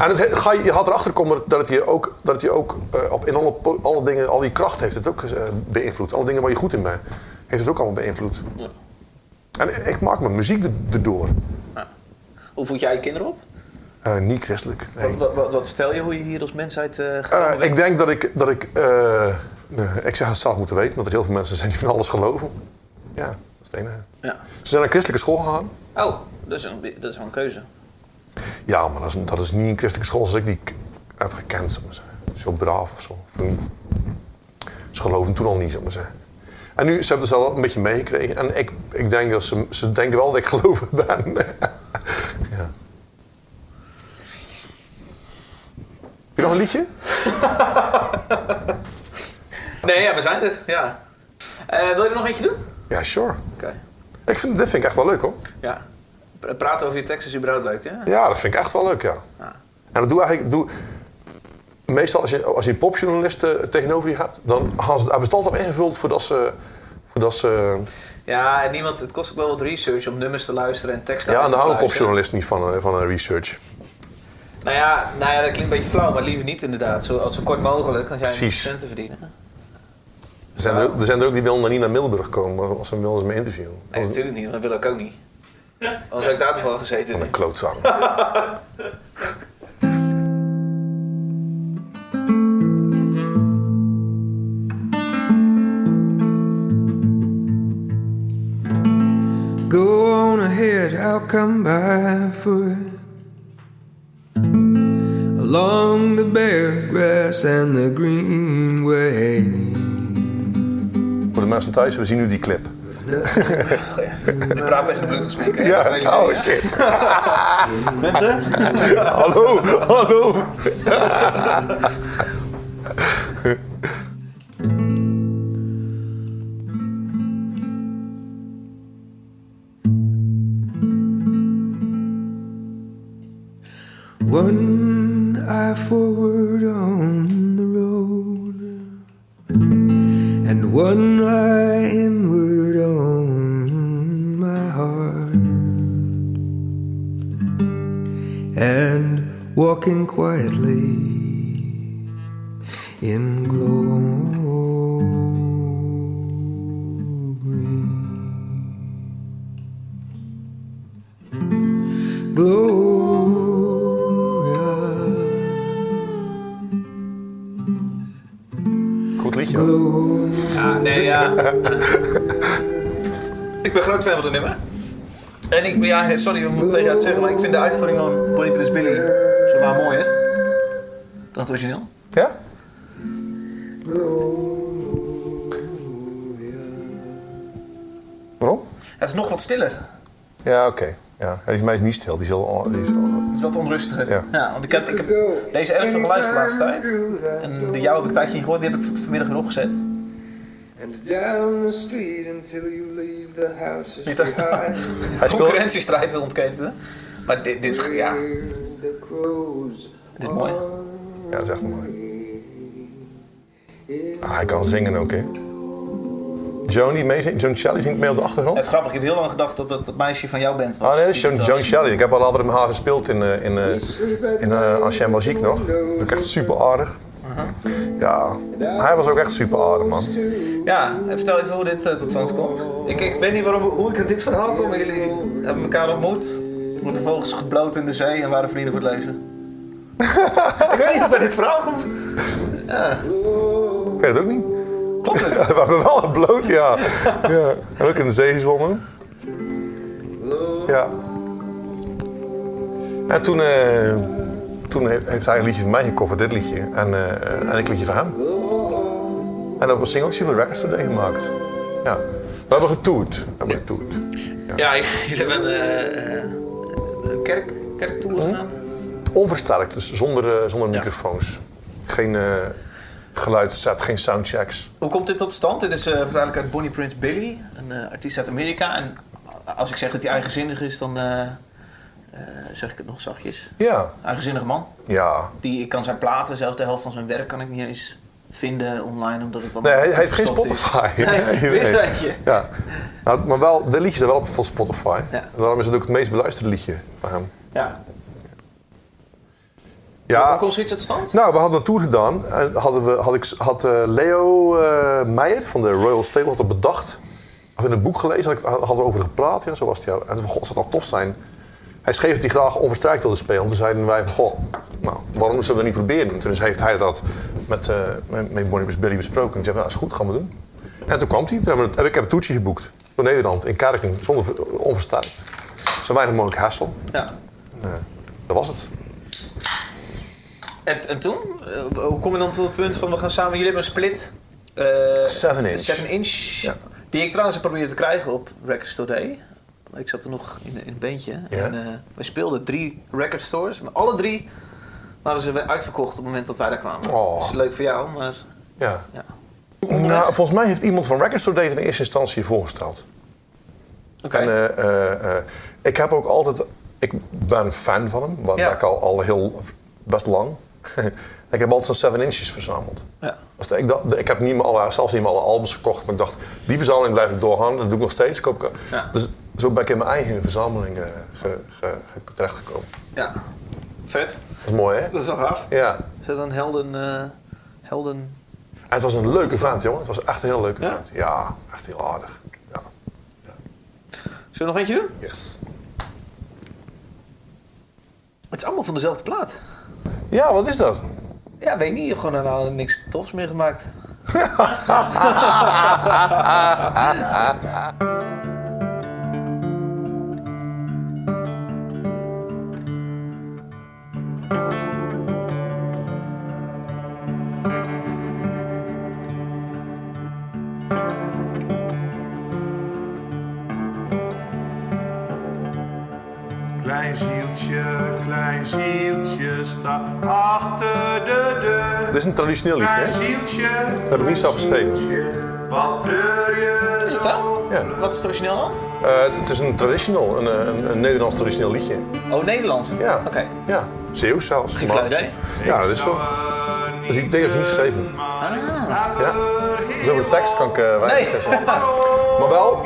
En het, he- ga je, je gaat erachter komen dat het je ook, dat het je ook eh, op, in alle, alle dingen, al die kracht heeft het ook eh, beïnvloed. Alle dingen waar je goed in bent, heeft het ook allemaal beïnvloed. Ja. En ik maak mijn muziek er- erdoor. Hoe voed jij je kinderen op? Eh, niet christelijk. nee. Wat, wat, wat, wat vertel je hoe je hier als mensheid bent? ik denk dat ik, dat ik eh, nee, ik zeg het zelf moeten weten, want er heel veel mensen zijn die van alles geloven. Ja, dat is het enige. Ja. Ze zijn naar een christelijke school gegaan. Oh, dat is, een, dat is wel een keuze. Ja, maar dat is, dat is niet een christelijke school zoals ik die heb gekend. Zeg maar zeggen. Heel braaf of zo. Ze geloven toen al niet, zeg maar zeggen. En nu, ze hebben het wel een beetje meegekregen. En ik, ik denk dat ze, ze denken wel dat ik geloven ben. ja. Heb je nog een liedje? Nee, ja, we zijn er. Ja. Eh, wil je er nog eentje doen? Ja, sure. Oké. Ik vind, dit vind ik echt wel leuk hoor. Ja. Pra- Praten over je tekst is überhaupt leuk, hè? Ja, dat vind ik echt wel leuk, ja. Ja. En dat doe eigenlijk... Doe, meestal als je, als je een popjournalist eh, tegenover je hebt... dan gaan ze, het altijd ingevuld voordat ze... Voordat ze Ja, en niemand, het kost ook wel wat research om nummers te luisteren en teksten ja, en te daar houdt een pluizen. popjournalist niet van, eh, van een research. Nou ja, nou ja, dat klinkt een beetje flauw, maar liever niet inderdaad. Zo, zo kort mogelijk, als jij centen verdienen. Er zijn, er, ook, er zijn er ook die willen niet naar Middelburg komen... als ze willen ze me interviewen. Nee, natuurlijk niet, dat wil ik ook niet. Anders heb ik daar toch wel gezeten. Wat een klootzang. Go on ahead, I'll come by foot. Along the bare grass and the green way. Voor de mensen thuis, we zien nu die clip. Ik praat tegen de Bluetooth speaker. Ja, oh shit. Mensen? hallo, hallo. One eye forward on the road, and one eye inward and walking quietly in glory. Gloria. Goed liedje. hoor. Ja, nee, ja. ik ben groot fan van het nummer. En ik, ja, sorry om het tegen jou te zeggen, maar ik vind de uitvoering van Bonnie Prince Billy zo waar mooier dan het origineel. Ja? Waarom? Het is nog wat stiller. Ja, oké. Ja, die van mij is niet stil. Die is. Die is, Het is wat onrustiger. Ja. want ik heb, ik heb deze erg veel geluisterd de laatste tijd. En de jou heb ik een tijdje niet gehoord, die heb ik vanmiddag weer opgezet. And down the street until you leave the. Hij speelt, Concurrentiestrijd wil ontketen. Maar dit, dit is, ja, Dit is mooi. Ja, dat is echt mooi. Ah, hij kan zingen ook, hè? Joan die meezingt, Joan Shelley zingt mee op de achtergrond. Het is grappig, ik heb heel lang gedacht dat het, dat meisje van jouw band was. Oh nee, dat is Joan. Shelley. Ik heb al altijd met haar gespeeld in, eh, in, eh, in uh, Ancien Muziek nog. Dat is ook echt super aardig. Ja, hij was ook echt super aardig, man. Ja, vertel even hoe dit eh, tot stand komt. Ik, ik weet niet waarom, hoe ik aan dit verhaal kom, jullie hebben elkaar ontmoet. Worden vervolgens gebloot in de zee en waren vrienden voor het leven. ik weet niet hoe bij dit verhaal komt. Ik weet het ook niet. Klopt het? We hebben wel bloot, ja. ja. En ook in de zee zwommen. Ja. En toen, eh, toen he- heeft hij een liedje van mij gecoverd, dit liedje. En, eh, en ik een liedje van hem. En was een voor de Records Today gemaakt. Ja. We hebben getoerd. We hebben getoerd. Ja, jullie hebben eh, eh, een kerk, kerktour gedaan. Onversterkt, dus zonder, eh, zonder microfoons. Geen eh geluidsset, geen soundchecks. Hoe komt dit tot stand? Dit is uh, voornamelijk uit Bonnie Prince Billy, een eh, artiest uit Amerika. En als ik zeg dat hij eigenzinnig is, dan eh, zeg ik het nog zachtjes. Ja, Eigenzinnige man. ja. Die, ik kan zijn platen, zelfs de helft van zijn werk kan ik niet eens vinden online, omdat het dan Nee, hij, heeft geen is. Spotify. Nee, zo'n eentje. Ja. Nou, maar wel, de liedjes zijn wel op van Spotify. Ja. Daarom is het ook het meest beluisterde liedje van hem. Ja. Ja, Hoe komt zoiets tot stand? nou, we hadden een tour gedaan. En hadden we, had, ik, had eh, Leo eh, Meijer van de Royal Stable had dat bedacht. Of in een boek gelezen, had ik- hadden we over gepraat. Ja, zo was het. En van, god, zou dat tof zijn. Hij schreef dat hij graag onverstrijkt wilde spelen. Toen zeiden wij van, goh, nou, waarom zullen we dat niet proberen? En toen heeft hij dat met, eh met, met Bonnie Billy besproken. En zei van, nou, is goed, gaan we doen. En toen kwam hij. Toen hebben we, heb ik heb een toertje geboekt. Door Nederland, in Kerken, zonder ver- onversterkt. Zo weinig mogelijk hassel. Ja. Dat was het. En, en toen? Eh, hoe kom je dan tot het punt van we gaan samen... Jullie hebben een split. eh, Seven inch. 7 inch. Ja. Die ik trouwens heb proberen te krijgen op Records Today. Ik zat er nog in, in een. Ja. En eh, wij speelden drie record stores. En alle drie waren ze weer uitverkocht op het moment dat wij daar kwamen. Oh. Dus leuk voor jou, maar... Ja. Ja. Nou, volgens mij heeft iemand van Record Store Date in eerste instantie voorgesteld. Oké. En eh, eh, ik heb ook altijd... Ik ben een fan van hem, want Ja. ik al, al heel... best lang. ik heb altijd zo'n 7 inches verzameld. ja. Dus ik, dacht, ik heb niet meer alle, zelfs niet meer alle albums gekocht, maar ik dacht, die verzameling blijf ik doorgaan. Dat doe ik nog steeds. Koop ik, Ja. Dus zo ben ik in mijn eigen verzameling eh, ge, ge, ge- terechtgekomen. ja. Vet. Dat is mooi, hè? Dat is wel gaaf. Ja. Is dat een helden... eh, helden... En het was een leuke vent, jongen. Het was echt een heel leuke Ja? vent. Ja, echt heel aardig. Ja. Zullen we nog eentje doen? Yes. Het is allemaal van dezelfde plaat. Ja, wat is dat? Ja, weet niet. Gewoon nou, niks tofs meer gemaakt. achter de deur. Dit is een traditioneel liedje, hè? zieltje, Dat heb ik niet zelf geschreven. wat treur je Is het zo? Ja. Wat is het origineel dan? Eh, het, het is een traditional, een, een, een Nederlands traditioneel liedje. Oh, Nederlands? Ja. Oké. Ja, Zeeuws zelfs. Geen flauw idee. Ja, dat is zo. Dus ik denk dat ik niet geschreven. Ja. Dus over de tekst kan ik eh weinig Nee. zeggen. Maar wel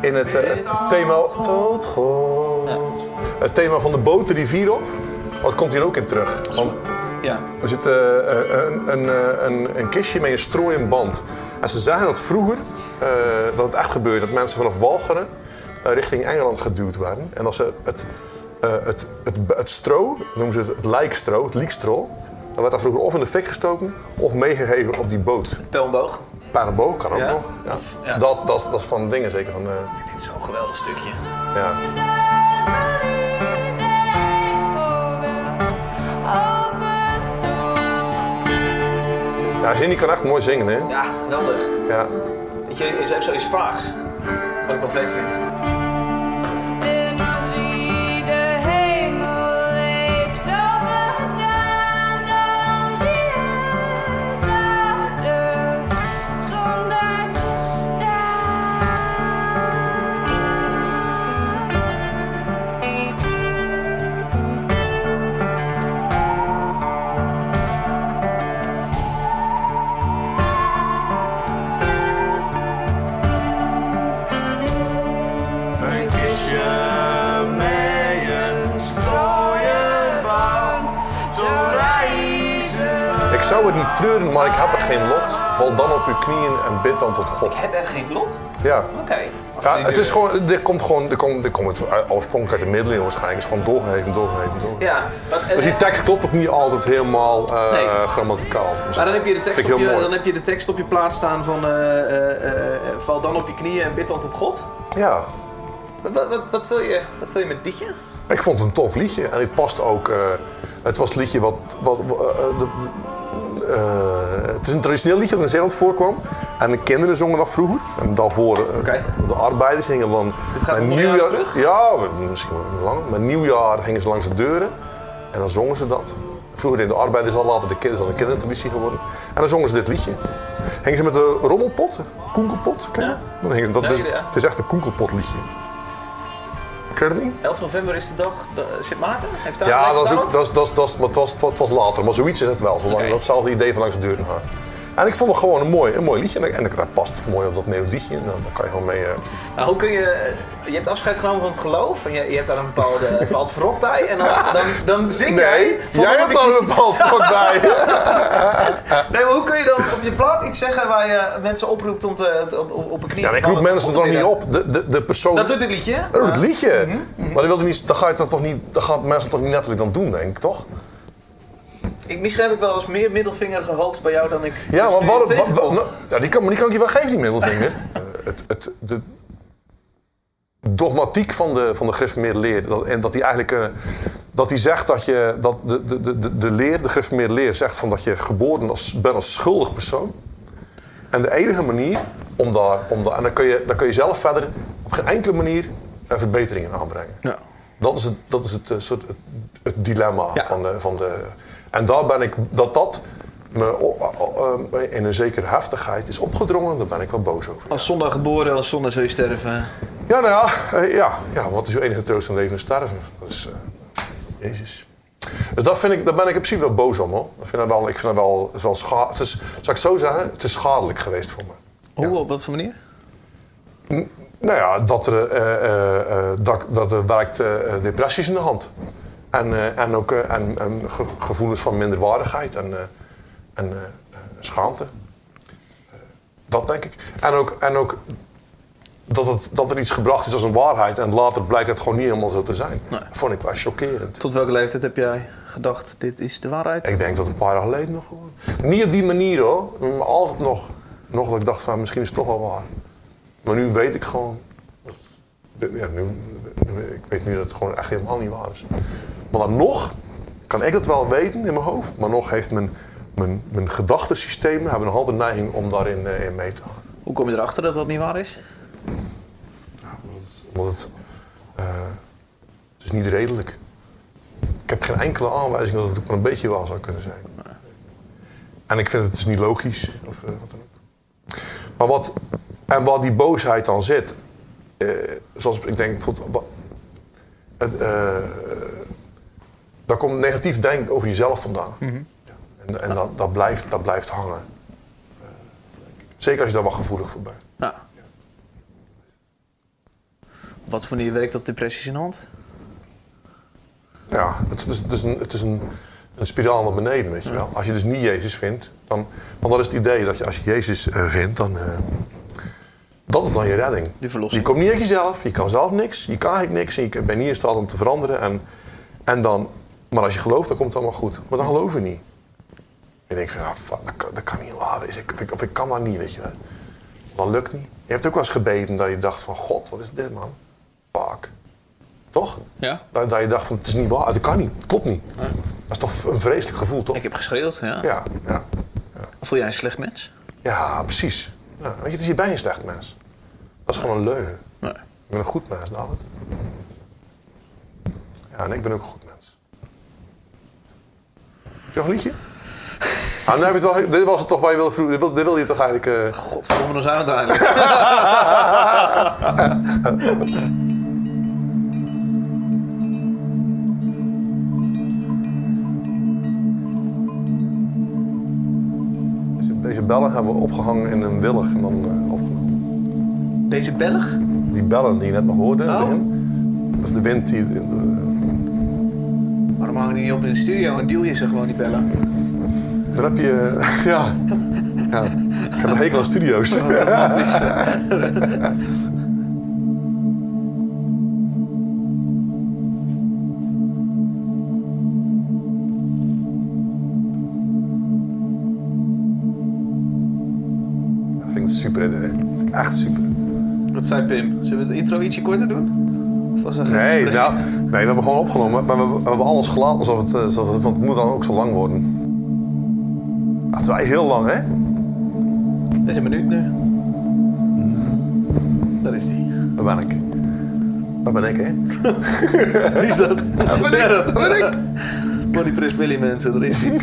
in het, eh, het thema tot God. Het thema van de boot de rivier op. Dat komt hier ook in terug. Want Ja. er zit eh, een, een, eh, een, een kistje met een strooien band. En ze zeggen dat vroeger, eh, dat het echt gebeurde, dat mensen vanaf Walcheren eh, richting Engeland geduwd werden. En dat ze het, eh, het, het, het stro, noemen ze het, het lijkstro, het liekstro, dan werd dat vroeger of in de fik gestoken of meegegeven op die boot. Pijlboog. Paardenboog kan ook Ja? nog. Ja. Of-. Dat, dat, dat is van dingen zeker van. eh, Dit is zo'n geweldig stukje. ja. Ja, Zinnie kan echt mooi zingen, hè? Ja, geweldig. Ja. Weet je, is even zoiets vaags. Wat ik wel vet vind. Zou het niet treuren, maar ik heb er geen lot. Val dan op uw knieën en bid dan tot God. Heb er geen lot? Ja. Oké. Ja, het is gewoon, dit komt gewoon, dit komt, dit komt oorspronkelijk uit de middeleeuwen waarschijnlijk. Het is gewoon doorgegeven, doorgegeven, doorgegeven. Ja, maar, Dus die tekst klopt ook niet altijd helemaal Nee. grammaticaal. Maar dan heb, je de tekst op je, mooi. dan heb je de tekst op je plaats staan van eh, eh, val dan op je knieën en bid dan tot God. Ja, Wat, wat, wat, wil, je, wat wil je met het liedje? ik vond het een tof liedje. En het past ook, het was het liedje wat, wat de- het is een traditioneel liedje dat in Zeeland voorkwam. En de kinderen zongen dat vroeger. En daarvoor eh, de arbeiders gingen dan... Dit gaat jaar nieuwjaar- terug? Ja, misschien wel lang. Met nieuwjaar gingen ze langs de deuren. En dan zongen ze dat. Vroeger deden de arbeiders al later de kinderen, een kindertraditie geworden. En dan zongen ze dit liedje. Gingen ze met de rommelpot, koenkelpot, ken je? Ja. Dan dat Ja, is. Het is echt een koenkelpotliedje. Je dat niet? 11 november is de dag de, Sint Maarten? Heeft daar Ja, dat, is het ook, dat, is, dat, is, dat, is, maar het, was, het was later, maar zoiets is het wel. Zolang, Oké. Datzelfde idee van langs de deur gaan. En ik vond het gewoon een mooi, een mooi liedje. En, en dat past mooi op dat melodietje. Nou, daar kan je gewoon mee. eh, Nou, hoe kun je... Je hebt afscheid genomen van het geloof en je, je hebt daar een bepaalde, een bepaald wrok bij. En dan, dan, dan zing jij... Nee, jij dan hebt daar een bepaald vak bij. Nee, maar hoe kun je dan op je plaat iets zeggen waar je mensen oproept om te, op, op, een knie Ja, te ik roep mensen er toch niet op. De, de, de persoon. Dat doet dit liedje. Dat doet het liedje. Maar dan, wil je niet, dan ga je dat toch niet. Dan gaan mensen toch niet letterlijk dan doen, denk ik, toch? Ik, misschien heb ik wel eens meer middelvinger gehoopt bij jou dan ik. Ja, maar wat, wat, tegenkom. wat- nou, ja, die, kan, die kan ik je wel geven, die middelvinger. Eh, het, het, de dogmatiek van de, van de gereformeerde leer. Dat, en dat die eigenlijk. eh, dat die zegt dat je. Dat de, de, de, de, de leer, de gereformeerde leer, zegt van dat je geboren als, bent als schuldig persoon. En de enige manier om daar. Om daar en dan kun, je, dan kun je zelf verder op geen enkele manier eh, verbeteringen aanbrengen. Ja. Dat is het, dat is het, eh, soort, het, het dilemma Ja. van, de, van de. En daar ben ik. Dat dat me o- in een zekere heftigheid is opgedrongen, daar ben ik wel boos over. Als zondag geboren, als zondag zul je sterven. Ja, nou ja, eh, ja, ja wat is uw enige troost in leven en sterven? Dat is. eh, Jezus. Dus dat vind ik, daar ben ik in principe wel boos om hoor. Ik vind dat wel, ik vind dat wel, het is wel scha- het is, Zal ik het zo zeggen? Het is schadelijk geweest voor me. Hoe, op wat voor manier? Nou ja, dat er, eh, dat, dat er werkt depressies in de hand. En, eh, en ook eh, en, en ge- gevoelens van minderwaardigheid en, eh, en schaamte. Dat denk ik. En ook, en ook dat, het, dat er iets gebracht is als een waarheid en later blijkt het gewoon niet helemaal zo te zijn. Nee. vond ik wel chockerend. Tot welke leeftijd heb jij gedacht, dit is de waarheid? Ik denk dat een paar jaar geleden nog gewoon. Niet op die manier hoor, maar altijd nog, nog dat ik dacht van misschien is het toch wel waar. Maar nu weet ik gewoon. Ja, nu, ik weet nu dat het gewoon echt helemaal niet waar is. Maar dan nog kan ik het wel weten in mijn hoofd, maar nog heeft mijn, mijn, mijn gedachtensystemen hebben nog altijd neiging om daarin eh, in mee te gaan. Hoe kom je erachter dat dat niet waar is? Omdat het, eh, het is niet redelijk. Ik heb geen enkele aanwijzing dat het ook maar een beetje waar zou kunnen zijn. En ik vind het dus niet logisch. Of, eh, wat dan ook. Maar wat, en waar die boosheid dan zit, zoals ik denk, bijvoorbeeld, het, daar komt negatief denken over jezelf vandaan. Ja. En, en dat, dat, blijft, dat blijft hangen. Eh, zeker als je daar wat gevoelig voor bent. Ja. Op wat voor manier werkt dat depressies in de hand? Ja, het is, het is, een, het is een, een spiraal naar beneden, weet je wel. Als je dus niet Jezus vindt, dan... Want dat is het idee, dat je, als je Jezus eh, vindt, dan... eh, dat is dan je redding. Die verlossing. Je komt niet uit jezelf, je kan zelf niks, je kan eigenlijk niks... en je bent niet in staat om te veranderen. En, en dan, maar als je gelooft, dan komt het allemaal goed. Maar dan geloof je niet. Je denkt van, ja, fuck, dat, kan, dat kan niet waar. Ik, of, ik, of ik kan dat niet, weet je wel. Dat lukt niet. Je hebt ook wel eens gebeden dat je dacht van... God, wat is dit, man? Fuck. Toch? Ja. Dat, dat je dacht van, het is niet waar, dat kan niet, het klopt niet. Dat is toch een vreselijk gevoel, toch? Ik heb geschreeuwd, ja. Ja, ja, Voel jij een slecht mens? ja, precies. Ja, weet je, dus je bent een slecht mens. Dat is gewoon een leugen. Nee. Ik ben een goed mens, David. Ja, en ik ben ook goed nog een liedje? Ah, al, dit was het toch waar je wilde vroegen. Dit wil, dit wil je toch eigenlijk... eh, Godverdomme, dan zijn we er eindelijk. deze- bellen hebben we opgehangen in een willig en dan eh, opgenomen. Deze Belg? Die bellen die je net nog hoorde Oh. Dat is de wind die... de- Waarom hangen die niet op in de studio en deal je ze gewoon die bellen? Dan heb je... ja. ja. Ik heb een hekel aan studio's. Dat vind ik een super echt super. Wat zei Pim? Zullen we het intro ietsje korter doen? Of was dat Nee, nou, nee, we hebben gewoon opgenomen. Maar we, we hebben alles gelaten alsof het, eh, alsof het... Want het moet dan ook zo lang worden. Dat is wel heel lang, hè? Dat is een minuut nu. Daar is die. Waar ben ik? Waar ben ik, hè? Wie is dat? Ja, ben ik. dat ben ik. Body Press Billy mensen, daar is die.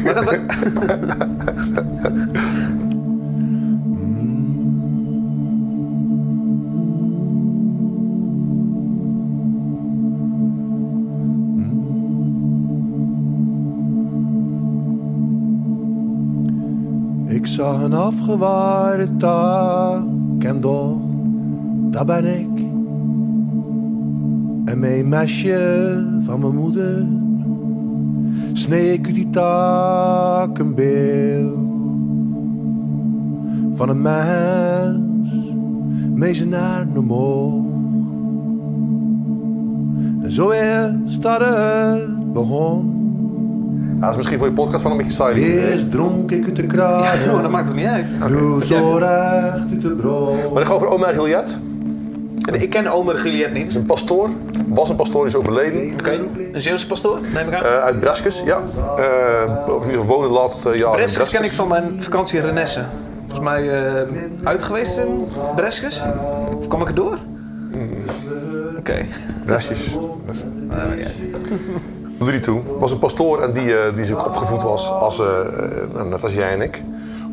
zag een afgewaaide taak en dacht, dat ben ik. En mijn mesje van mijn moeder snee ik uit die taak een beeld van een mens met zijn armen omhoog. En zo is dat het begon. Ja, dat is misschien voor je podcast wel een beetje saai. Eerst dronk ik de kraan. Oh, dat maakt toch niet uit? Recht uit de brood. Maar ik ga over Omer Gilliet. Ik ken Omer is niet. een pastoor. Was een pastoor, is overleden. Oké, een Zeeuwse pastoor, neem ik aan. Eh, uit Breskes, ja. Uh, of niet, of woonde de laatste jaren in Breskes ken ik van mijn vakantie in Renesse. Volgens mij eh, uit geweest in Breskes. Of kwam ik er door? Oké. Breskes. Nou, ja. Doet er niet toe. Was een pastoor en die, eh, die ook opgevoed was als, eh, eh, net als jij en ik.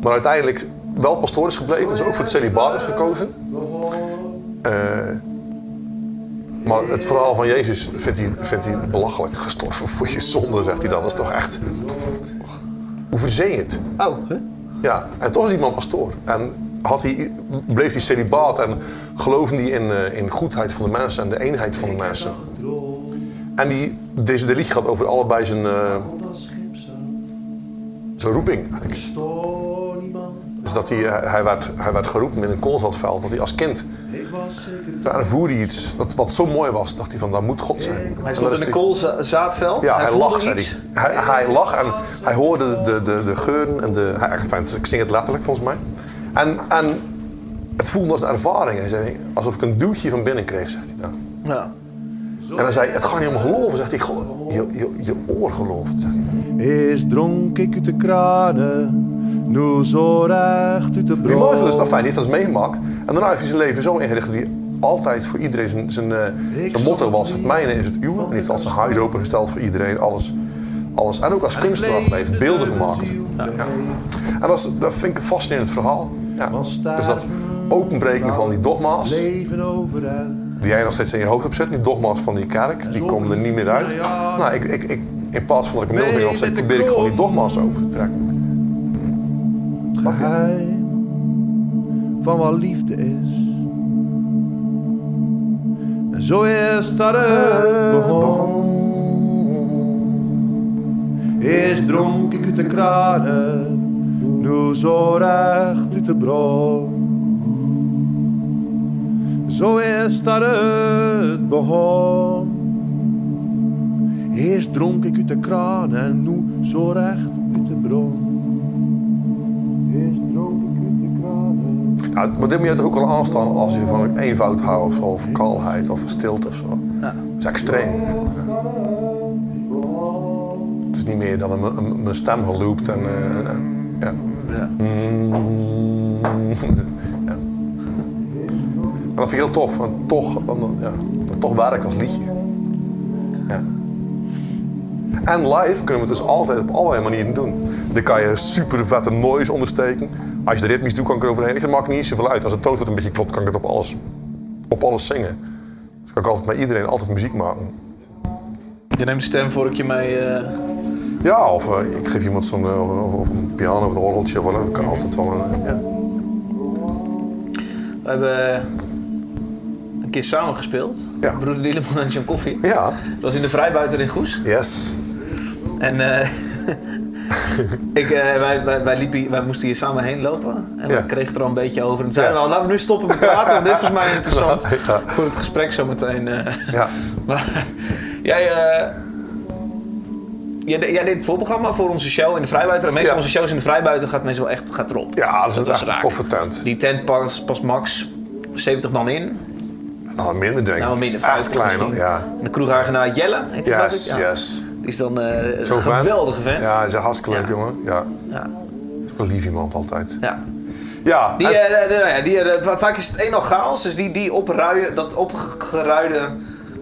Maar uiteindelijk wel pastoor is gebleven. Dus ook voor het celibaat is gekozen. Maar het verhaal van Jezus vindt hij, vindt hij belachelijk. Gestorven voor je zonde, zegt hij dan. Dat is toch echt... Hoe verzee je het? Oh, hè? Ja, en toch is die man pastoor. En had hij, bleef hij celibaat en geloofde hij in, in goedheid van de mensen en de eenheid van de mensen. En die, deze de liedje gaat over allebei zijn, eh, zijn roeping. eigenlijk. Dus dat hij, hij, werd, hij werd geroepen in een koolzaadveld, dat hij als kind. En voerde hij iets dat, wat zo mooi was, dacht hij van, dat moet God zijn. Hij stond in is een koolzaatveld. ja, hij, voelde lag, zei hij. hij. Hij lag en hij hoorde de, de, de geuren en de... Hij, enfin, ik zing het letterlijk volgens mij. En, en het voelde als een ervaring. Hij zei, alsof ik een duwtje van binnen kreeg, zegt hij dan. Ja. En hij zei, het gaat niet om geloven, zegt hij. "Gelo- Je, je, je oor gelooft. hij. Eerst dronk ik uit de kranen, nu zo recht uit de Die mooiste is, brood. nou fijn, die heeft dat meegemaakt. En daarna heeft hij zijn leven zo ingericht dat hij altijd voor iedereen zijn, zijn, eh, zijn motto was. Het mijne is het uwe. En hij heeft al zijn huis opengesteld voor iedereen, alles. alles. En ook als kunstenaar heeft beelden gemaakt. Ja. En dat, is, dat vind ik een fascinerend verhaal. Ja. Dus dat openbreken van die dogma's, Leven over en die jij nog steeds in je hoofd hebt die dogma's van die kerk, die komen er niet meer uit. Nou, ik, ik, ik, in plaats van dat ik een middelvinger opzet, probeer ik gewoon die dogma's open te trekken. geheim van wat liefde is. En zo is dat het begon. Eerst dronk ik uit de kranen, nu zo recht uit de bron. Zo is dat het begon. Eerst dronk ik uit de kraan en nu zo recht uit de bron. Eerst dronk ik uit de kraan. en- Ja, maar dit moet je toch ook wel aanstaan als je van eenvoud houdt of zo, of kalheid of stilte of zo. Dat is extreem. Het is niet meer dan een- een- mijn stem geloopt en eh, ja. Ja. Mm. ja. En dat vind ik heel tof, want toch, dan- ja, toch werkt als liedje. Ja. En live kunnen we het dus altijd op allerlei manieren doen. Dan kan je super vette noise ondersteken. Als je de ritmisch doet, kan ik er overheen. Het maakt niet zoveel uit. Als het toonsoort een beetje klopt, kan ik het op alles, op alles zingen. Dus kan ik altijd met iedereen altijd muziek maken. Je neemt een stemvorkje mee. eh, Ja, of eh, ik geef iemand zo'n eh, of, of een piano of een orgeltje. Of dat kan altijd wel. ja. We hebben een keer samen gespeeld. Ja. Broeder Dieleman en John Koffie. ja, Dat was in de vrijbuiter in Goes. yes. En eh, ik, eh, wij, wij, wij, liepen, wij moesten hier samen heen lopen. En Ja. we kregen er al een beetje over. En toen zeiden Ja. we al, laten we nu stoppen met praten. Want dit is volgens mij interessant Ja. voor het gesprek zometeen. eh. Ja. Maar jij, jij, jij deed het voorprogramma voor onze show in de Vrijbuiter. En meestal Ja. onze shows in de Vrijbuiter gaat meestal echt gaat erop. ja, dat is echt een toffe tent. Die tent past, past max 70 man in. Nou, minder denk ik. Nou, minder Het is echt 50 klein, hoor. misschien. Ja. En de kroegeigenaar Jelle, heet hij ik? Yes, Ja. yes. Die is dan eh, Zo'n een geweldige vent. Ja, hij is een hartstikke leuk, Ja. jongen. Ja. Ja. is ook een lief iemand altijd. Ja. Ja, Die, en- ja, die, va- vaak is het een al chaos. Dus die, die opruien, dat opgeruide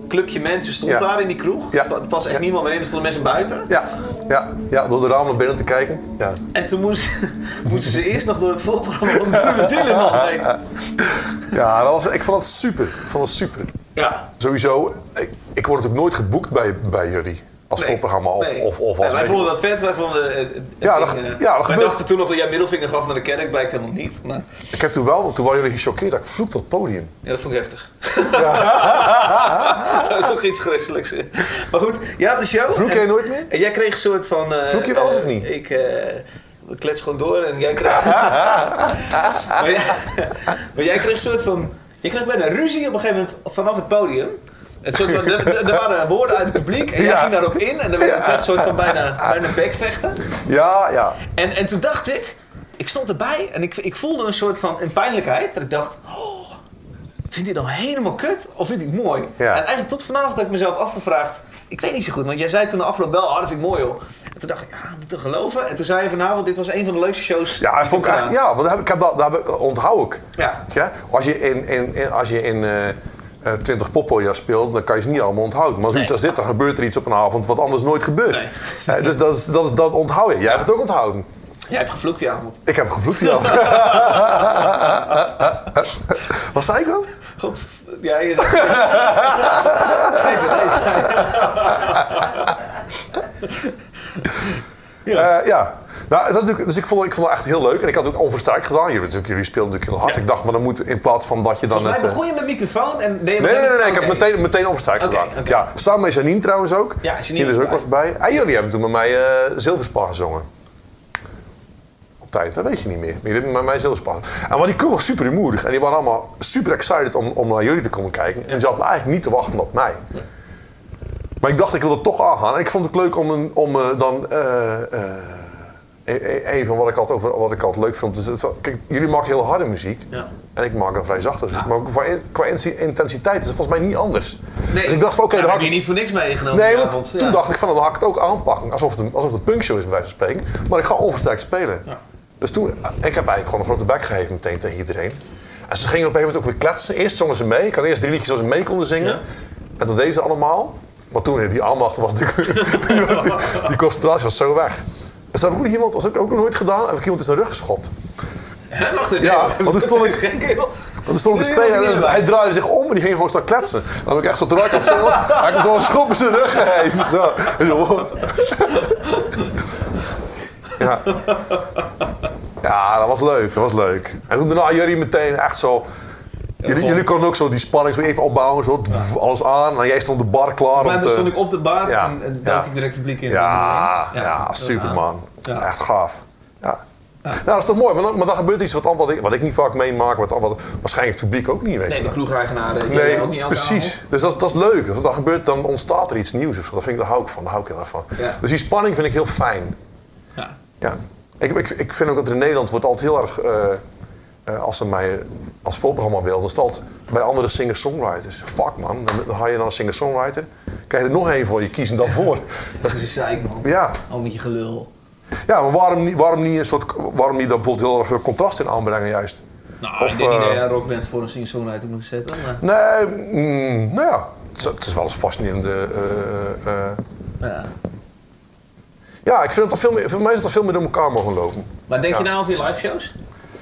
clubje mensen stond Ja. daar in die kroeg. Ja. Er was echt Ja. niemand meer in, er stonden mensen buiten. ja, ja, ja, door de raam naar binnen te kijken. Ja. En toen moest, moesten ze eerst nog door het voorprogramma van heen. Ja, dat was, ik vond het super. Ik vond het super. Ja. Sowieso, ik, ik word natuurlijk nooit geboekt bij, bij jullie. Als Nee. voorprogramma of, Nee. of, of Nee, als... wij vonden dat vet. Wij vonden, eh, Ja, dat- eh, ja, dat gebeurt. dachten toen nog dat jij middelvinger gaf naar de kerk. Blijkt helemaal niet. Maar Ik heb toen wel, toen waren jullie gechoqueerd dat ik vloekte op het podium. ja, dat vond ik heftig. dat is ook iets christelijks. Maar goed, had de show. Vloek jij nooit meer? En jij kreeg een soort van... eh, Vloek je wel eens eh, of niet? Ik eh, we klets gewoon door en jij kreeg... maar, jij, maar jij kreeg een soort van... Je kreeg bijna ruzie op een gegeven moment vanaf het podium. Het soort van, er, waren woorden uit het publiek en jij Ja. ging daarop in. En er werd het een soort van bijna, bijna bekvechten. Ja, ja. En, en toen dacht ik... Ik stond erbij en ik, ik voelde een soort van een pijnlijkheid. Dat ik dacht... Oh, vindt hij dan helemaal kut of hij het mooi? Ja. En eigenlijk tot vanavond heb ik mezelf afgevraagd. Ik weet niet zo goed, want jij zei toen de afloop wel, oh, dat vind ik mooi hoor. En toen dacht ik, ja, moet ik geloven? En toen zei je vanavond, dit was een van de leukste shows. Ja, ik vond ik echt, ja want ik heb dat, dat ik- onthoud ik. Ja. Ja? Als je in, in, in, als je in eh, eh, 20 poppodia speelt, dan kan je ze niet allemaal onthouden. Maar zoiets Nee. als dit, dan gebeurt er iets op een avond wat anders nooit gebeurt. Nee. Eh, dus dat, is, dat, is- dat onthoud je. Jij hebt het ook onthouden. Jij hebt gevloekt die avond. Ik heb gevloekt die avond. Wat zei ik dan? God, ja, je zegt... Het deze. Ja. ja. Nou, dat is natuurlijk, dus ik vond, ik vond het echt heel leuk. En ik had het ook onversterkt gedaan. Jullie, natuurlijk, jullie speelden natuurlijk heel hard. Ja. Ik dacht, maar dan moet in plaats van dat je dan Volgens het... mij eh, begon je met microfoon en deed je Nee, nee, nee, nee, ik heb meteen, meteen overstrijkt Oké, gedaan. Ja, samen met Janine trouwens ook. Ja, Janine Die er ook was bij. En jullie hebben toen met mij eh Zilverspar gezongen. Op tijd, dat weet je niet meer. Maar jullie hebben met mij Zilverspar. En maar die crew was super rumoerig. En die waren allemaal super excited om, om naar jullie te komen kijken. En ze hadden eigenlijk niet te wachten op mij. Maar ik dacht, ik wil dat toch aangaan. En ik vond het leuk om, een, om eh, dan... eh, eh, e- e- een van wat ik altijd, over, wat ik altijd leuk vond. Dus kijk, jullie maken heel harde muziek. Ja. En ik maak dan vrij zachte muziek. Maar qua, qua in- intensiteit is het volgens mij niet anders. Nee, dus ik dacht van oké, dan heb had je ik... niet voor niks meegenomen Nee, want avond. toen Ja. dacht ik van dan had ik het ook aanpakken. Alsof het een, alsof het een punkshow is bij wijze van spreken. Maar ik ga onversterkt spelen. Ja. Dus toen, ik heb eigenlijk gewoon een grote bek gegeven meteen tegen iedereen. En ze gingen op een gegeven moment ook weer kletsen. Eerst zongen ze mee. Ik had eerst drie liedjes waar ze mee konden zingen. En dat deden ze allemaal. Maar toen, die aandacht was natuurlijk... die, die concentratie was zo weg. Dus dat heb ik ook, iemand, dat heb ik ook nog nooit gedaan. Heb ik iemand in zijn rug geschopt. Hè, wacht even. Ja, want toen stond ik-. Want toen stond ik te spelen en niet hij draaide zich om en die ging gewoon staan kletsen. Dan heb ik echt zo aan het zingen was, hij heeft me zo'n schop in zijn rug gegeven. Zo. En zo. Ja. ja, dat was leuk, dat was leuk. En toen daarna jullie meteen echt zo... Jullie, jullie konden ook zo die spanning zo even opbouwen, zo tf, alles aan. En jij stond de bar klaar Maar te... stond ik op de bar en, en duik ik direct publiek in. Ja, ja, dat was super aan. man. Ja. Echt gaaf. Ja. Nou, dat is toch mooi, want dan, maar dan gebeurt iets wat, dan- wat, ik, wat ik niet vaak meemaak, wat, wat waarschijnlijk het publiek ook niet weet. Nee, de kroegeigenaren. die Nee, ook niet elke precies. Dus dat, dat is leuk. Als dat gebeurt, dan ontstaat er iets nieuws. of zo. Dat vind ik, daar hou ik van. Daar hou ik heel erg van. Ja. Dus die spanning vind ik heel fijn. Ja. Ja. Ik, ik, ik vind ook dat er in Nederland wordt altijd heel erg... eh, eh, als ze mij als voorprogramma willen, dan stelt bij andere singer-songwriters. Fuck man, dan, dan ga je naar een singer-songwriter. Krijg je er nog één voor, je kiest hem dan voor. Dat is een zeik, man. Ja, Al met je gelul. ja maar waarom niet, waarom niet, een soort, waarom niet daar bijvoorbeeld heel erg veel contrast in aanbrengen juist? Nou, Of, ik denk niet eh, dat je een rockband voor een singer-songwriter moet zetten. Maar, Nee, mm, nou ja, het is, het is wel eens fascinerende... eh, ja. Ja, ik vind dat veel meer, voor mij is dat veel meer door elkaar mogen lopen. maar denk je nou over je live shows?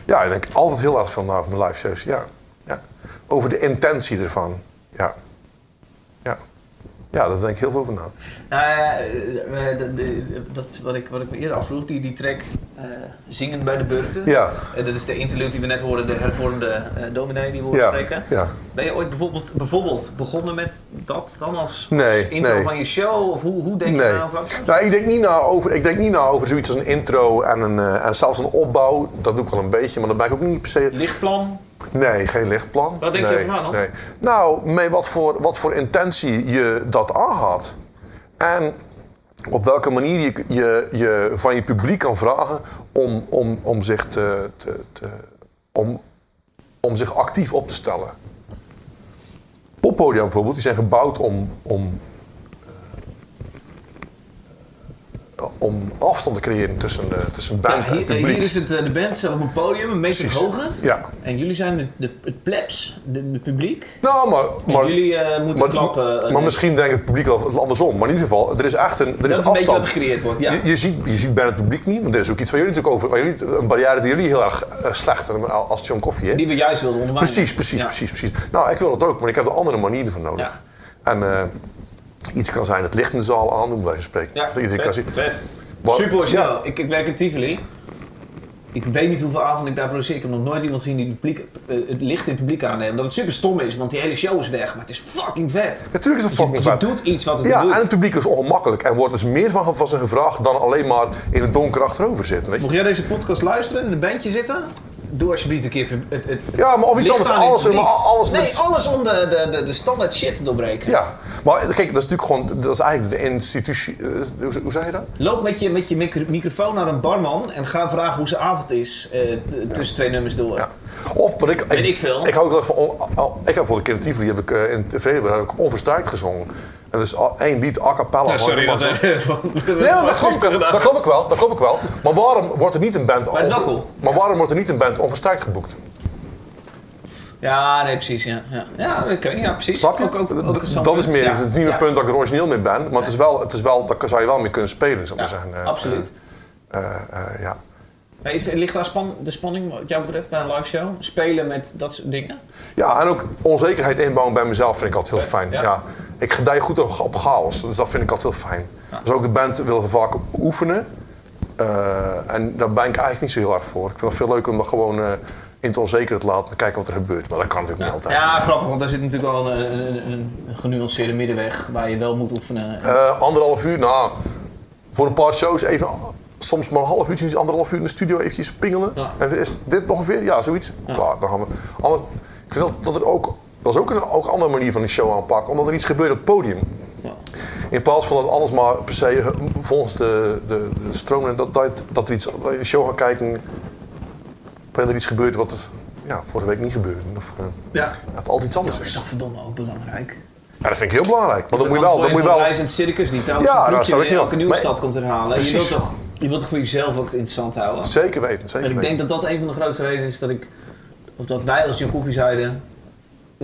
Ja, ik denk altijd heel erg veel na over mijn live shows. Ja. ja. Over de intentie ervan. Ja. Ja. Daar denk ik heel veel over na. Nou ja, eh, eh, dat wat ik, wat ik me eerder afvroeg, die, die track eh, Zingen bij de Beurten. Ja, Eh, dat is de interlude die we net hoorden, de hervormde eh dominee die we horen ja, spreken. ja. Ben je ooit bijvoorbeeld, bijvoorbeeld begonnen met dat dan als, intro van je show? Of hoe, hoe denk je Nee. nou over Nou, ik denk niet na over, ik denk niet na over zoiets als een intro en, een, eh, en zelfs een opbouw. Dat doe ik wel een beetje, maar dan ben ik ook niet per se... Lichtplan? Nee, geen lichtplan. Wat denk je nee, na dan? Nee. Nou, met wat voor, wat voor intentie je dat aangaat. En op welke manier je, je, je van je publiek kan vragen om, om, om, zich, te, te, te- om, om zich actief op te stellen. Poppodia bijvoorbeeld, die zijn gebouwd om, om, om afstand te creëren tussen, de, tussen Ja, band en hier, publiek. hier is het, eh, de band staat op een podium, een meter hoger. Ja. En jullie zijn de, de, het plebs, de, het publiek. Nou, maar, En maar, jullie eh, moeten maar, klappen. eh, maar misschien denkt het publiek wel andersom. Maar in ieder geval, er is echt een, er dat is is een beetje afstand. wat er gecreëerd wordt. Ja. Je, je, ziet, je ziet bijna het publiek niet, want er is ook iets van jullie natuurlijk over. jullie, een barrière die jullie heel erg eh, slecht hebben als John Coffee. Hè? Die we juist wilden onderwijzen. Precies, precies, Ja. precies, precies. Nou, ik wil dat ook, maar ik heb er andere manieren voor nodig. En eh, iets kan zijn het licht in de zaal aandoen, bij spreken. Ja, Dat iedereen vet, zien. vet. Maar- Super origineel. ja. Ik, ik werk in Tivoli. Ik weet niet hoeveel avonden ik daar produceer. Ik heb nog nooit iemand gezien die het, publiek, eh, het licht in het publiek aanneemt. Omdat het super stom is, want die hele show is weg. Maar het is fucking vet. Natuurlijk is het Je, fucking je vet. doet iets wat het Ja, doet. en het publiek is ongemakkelijk en wordt dus meer van, van zijn gevraagd dan alleen maar in het donker achterover zitten. Weet je? Mocht jij deze podcast luisteren en in een bandje zitten, doe alsjeblieft een keer het, het Ja, maar of iets anders. het Alles, maar alles nee, dus- alles om de, de, de, de standaard shit te doorbreken. Ja, maar kijk, dat is natuurlijk gewoon, dat is eigenlijk de institutie. eh, Hoe, hoe zeg je dat? Loop met je, met je micro- microfoon naar een barman en ga vragen hoe zijn avond is eh, tussen twee nummers door. Ja. Of wat ik, Weet ik veel. Ik hou ook erg van. Ik heb voor de Tivoli heb ik eh, in heb ik onversterkt gezongen. En dus één lied a cappella. Ja, sorry, maar dat Nee, maar dat klopt, dat klopt ik wel, dat klopt ik wel. Maar waarom wordt er niet een band wel over- cool. Maar waarom wordt er niet een band onversterkt geboekt? Ja, nee, precies. Ja, ja. ja, oké, ja precies. Snap je? Ook, ook, ook dat is meer Ja. het is niet meer Ja. punt dat ik er origineel mee ben, maar het is wel, het is wel, daar zou je wel mee kunnen spelen, zou ik Ja, maar zeggen. Eh, absoluut. eh, eh, ja. Maar Is, ligt daar span, de spanning wat jou betreft bij een live show? Spelen met dat soort dingen? Ja, en ook onzekerheid inbouwen bij mezelf vind ik altijd heel fijn. ja. Ik gedij goed op, op chaos, dus dat vind ik altijd heel fijn. Dus ook de band wil vaak oefenen. Eh, en daar ben ik eigenlijk niet zo heel erg voor. Ik vind het veel leuker om dat gewoon eh, in het onzeker te laten en kijken wat er gebeurt. Maar dat kan natuurlijk niet altijd. Ja, grappig, want daar zit natuurlijk wel een, een, een, genuanceerde middenweg waar je wel moet oefenen. Eh, anderhalf uur, nou, voor een paar shows even, soms maar een half uurtje, anderhalf uur in de studio eventjes pingelen. Ja. En is dit ongeveer? Ja, zoiets. Klaar, dan gaan we. Anders, ik vind dat, dat er ook, dat is ook een, ook een andere manier van die show aanpakken, omdat er iets gebeurt op het podium. Ja. In plaats van dat alles maar per se eh, volgens de, de, de stroom, en dat, dat, dat er iets, dat je een show gaat kijken, wanneer er iets gebeurt wat er, ja, vorige week niet gebeurde. Of, eh, Ja. dat altijd iets anders Dat is toch verdomme ook belangrijk? Ja, dat vind ik heel belangrijk. Maar dan moet je wel, dan moet je zo'n wel, reizend circus die telkens Ja, een trucje zou ik in niet elke nieuwe Maar- stad komt herhalen. Je Precies. wilt, toch, je wilt toch voor jezelf ook het interessant houden? zeker weten, zeker En ik weten. denk dat dat een van de grootste redenen is dat ik, of dat wij als John Koffie zeiden,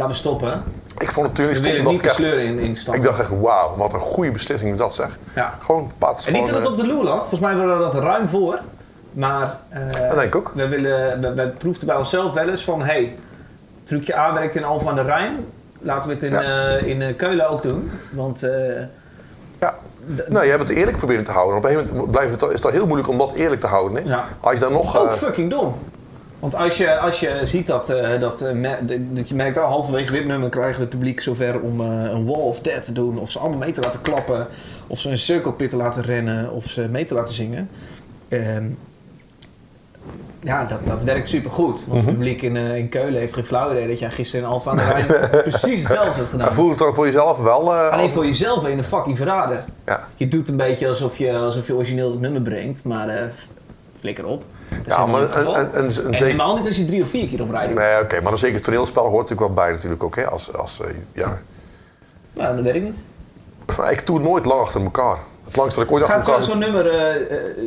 laten we stoppen. Ik vond het stom niet dat ik echt- sleuren in, in stad. Ik dacht echt, wauw, wat een goede beslissing is dat zeg. Ja. Gewoon paard En niet dat het op de loer lag, volgens mij waren we dat ruim voor. Maar Dat denk ik ook. we, willen, we, we proefden bij onszelf wel eens van, hey, trucje A werkt in Alphen aan de Rijn. Laten we het in, Ja. eh, in eh, Keulen ook doen. Want eh, Ja. Nou, je hebt het eerlijk proberen te houden. Op een gegeven moment blijft het, is het heel moeilijk om dat eerlijk te houden. Hè? Ja. Als je dan nog... ook fucking dom. Want als je, als je ziet dat, eh, dat, eh, me- dat je merkt, al halverwege dit nummer krijgen we het publiek zover om eh, een wall of death te doen. Of ze allemaal mee te laten klappen. Of ze een circle pit te laten rennen. Of ze mee te laten zingen. Ehm, ja, dat, dat werkt supergoed. Want Mhm. het publiek in, in Keulen heeft geen flauw idee dat jij gisteren in Alphen aan de Rijn precies hetzelfde hebt gedaan. maar voel het dan voor jezelf wel... Alleen voor jezelf ben je een fucking verrader. Ja. Je doet een beetje alsof je, alsof je origineel het nummer brengt, maar flikker op. Ja, maar een, een, een, een En zeker... helemaal niet als je drie of vier keer op rij doet. Nee, oké, maar een zeker toneelspel hoort natuurlijk wel bij natuurlijk ook. Hè? Als, als, eh, ja. Nou, dat weet ik niet. Maar Ik doe het nooit lang achter elkaar. Het langste dat ik ooit Gaat achter elkaar... zo'n nummer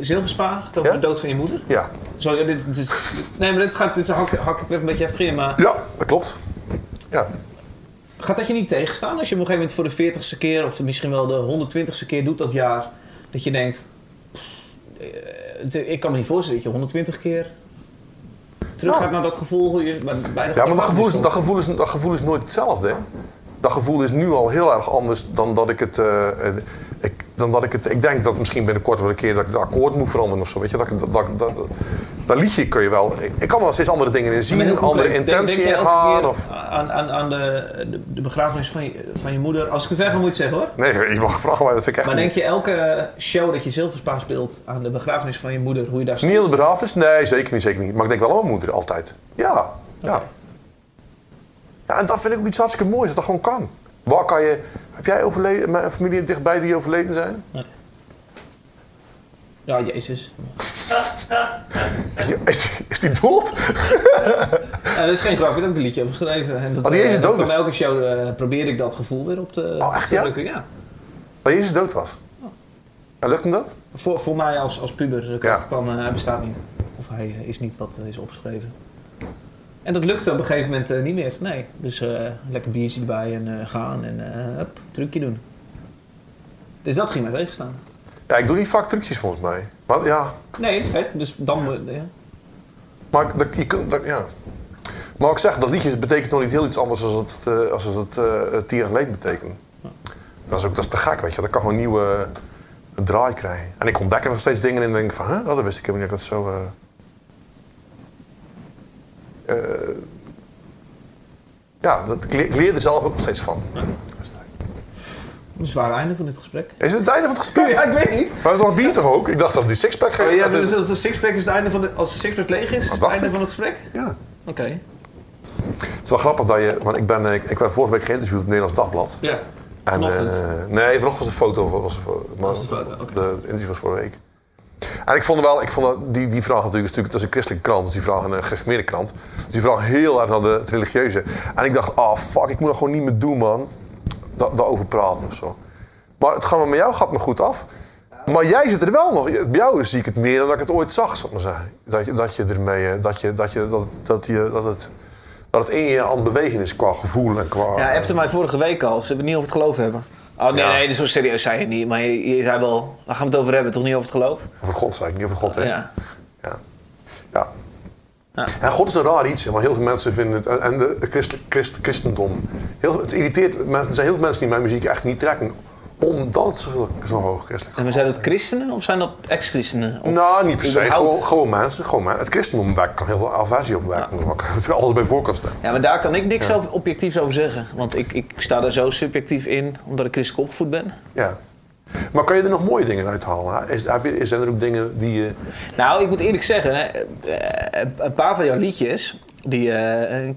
Zilverspa, het over Ja? de dood van je moeder? Ja. Sorry, dit, dit is, nee, maar dit gaat, dit hak, hak ik even een beetje heftig in, maar ja, dat klopt. Ja. gaat dat je niet tegenstaan als je op een gegeven moment voor de 40ste keer of misschien wel de 120ste keer doet dat jaar, dat je denkt, ik kan me niet voorstellen dat je 120 keer terug Nou. gaat naar dat gevoel je bij, Ja, maar dat gevoel, is, dat, gevoel is, dat gevoel is nooit hetzelfde. Hè? dat gevoel is nu al heel erg anders dan dat ik het. eh, eh, ik, dan dat ik het. Ik denk dat misschien binnenkort wel een keer dat ik de akkoord moet veranderen of zo. Weet je, dat, dat, dat, dat liedje kun je wel. Ik, kan wel steeds andere dingen in zien, andere denk- intentie denk in gaan. Of, Aan, aan, aan de, de, begrafenis van je, van je moeder. Als ik te ver moet het zeggen hoor. nee, je mag vragen, maar dat vind ik echt Maar niet. denk je elke show dat je Zilverspa speelt aan de begrafenis van je moeder, hoe je daar staat? Niet aan de begrafenis? Nee, zeker niet, zeker niet. Maar ik denk wel aan mijn moeder altijd. Ja, ja. Ja, en dat vind ik ook iets hartstikke moois, dat dat gewoon kan. Waar kan je... Heb jij overleden, mijn familie dichtbij die overleden zijn? Ja, Jezus. Is die, is die, dood? Ja, dat is geen grapje, daar heb ik een liedje over geschreven. En dat, Oh, die Jezus eh, dat dood kwam is? elke show eh, probeerde ik dat gevoel weer op te, Oh, echt, te drukken. Ja. Dat Jezus dood was. Lukt hem dat? Voor, voor mij als, als puber Ja. kwam, eh, hij bestaat niet. Of hij is niet wat is opgeschreven. En dat lukte op een gegeven moment niet meer. Nee. Dus lekker biertje erbij en gaan en hup, trucje doen. Dus dat ging mij tegenstaan. Ja, ik doe niet vaak trucjes volgens mij. Maar ja, Nee, het is vet. Dus dan... Ja. maar dat, je kunt... Dat, ja. Maar ik zeg, dat liedje betekent nog niet heel iets anders dan het, eh, als het tien jaar geleden betekent. Dat is ook dat is te gek, weet je. Dat kan gewoon een nieuwe eh, draai krijgen. En ik ontdek er nog steeds dingen in en denk van, hè, oh, dat wist ik helemaal niet dat zo... eh, eh, ja, dat, ik, leer, ik leer er zelf ook nog steeds van. Een zwaar einde van dit gesprek. Is het het einde van het gesprek? Ja, ik weet niet. Maar het was bier toch ook? Ik dacht dat die sixpack Oh, ja, dus dat de sixpack is het einde van de, als de sixpack leeg is, is het einde ik. van het gesprek? Ja. Oké. Het is wel grappig dat je... Want ik ben, eh, ik, ik werd vorige week geïnterviewd op het Nederlands Dagblad. Ja. En, Vanochtend. eh, nee, vanochtend was een foto. Was, was, maar Was het foto, oké. De interview was vorige week. En ik vond wel, ik vond dat- die, die vraag natuurlijk, is natuurlijk, dat is een christelijke krant, dus die vraag een gereformeerde krant. Dus die vraag heel erg naar de, het religieuze. En ik dacht, ah fuck, ik moet dat gewoon niet meer doen, man. Da, daarover praten of zo. Maar het gaat met jou gaat me goed af. Maar jij zit er wel nog. Bij jou zie ik het meer dan dat ik het ooit zag, zal ik maar zeggen. Dat je, dat je ermee, eh, dat, je, dat, je, dat, dat, je, dat, het, dat het in je aan het bewegen is qua gevoel en qua... Ja, appte mij vorige week al. Ze hebben het niet over het geloof hebben. Oh nee, Ja. nee, zo serieus zei je niet. Maar je, je zei wel, waar gaan we het over hebben? Toch niet over het geloof? Over God zei ik, niet over God. Hè? Ja. Ja. ja. Ja. En God is een raar iets, want heel veel mensen vinden het. en- de, de christ, christ, christendom. Heel, het irriteert. mensen- Er zijn heel veel mensen die mijn muziek echt niet trekken. Omdat het zo, hoog christelijk En zijn dat christenen of zijn dat ex-christenen? Nou, niet per se. Gewoon, gewoon mensen. Gewoon, het christendom werkt, kan heel veel aversie op werken. Ja. Alles bij voor kan stellen. Ja, maar daar kan ik niks over, objectiefs over zeggen. Want ik, ik sta daar zo subjectief in, omdat ik christelijk opgevoed ben. Ja. Maar kan je er nog mooie dingen uithalen? Is, zijn er ook dingen die je... Nou, ik moet eerlijk zeggen, hè, eh, een paar van jouw liedjes, die eh, eh,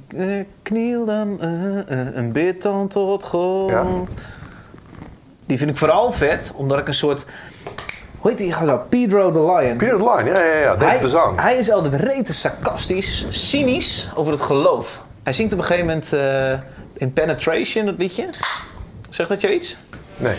kniel dan eh, eh, een bid dan tot God. Ja. Die vind ik vooral vet, omdat ik een soort, hoe heet die gast nou? Pedro the Lion. Period line, ja, ja, ja. Deze hij, bezang. hij is altijd rete sarcastisch, cynisch over het geloof. Hij zingt op een gegeven moment eh, in Penetration, dat liedje. Zegt dat je iets? Nee.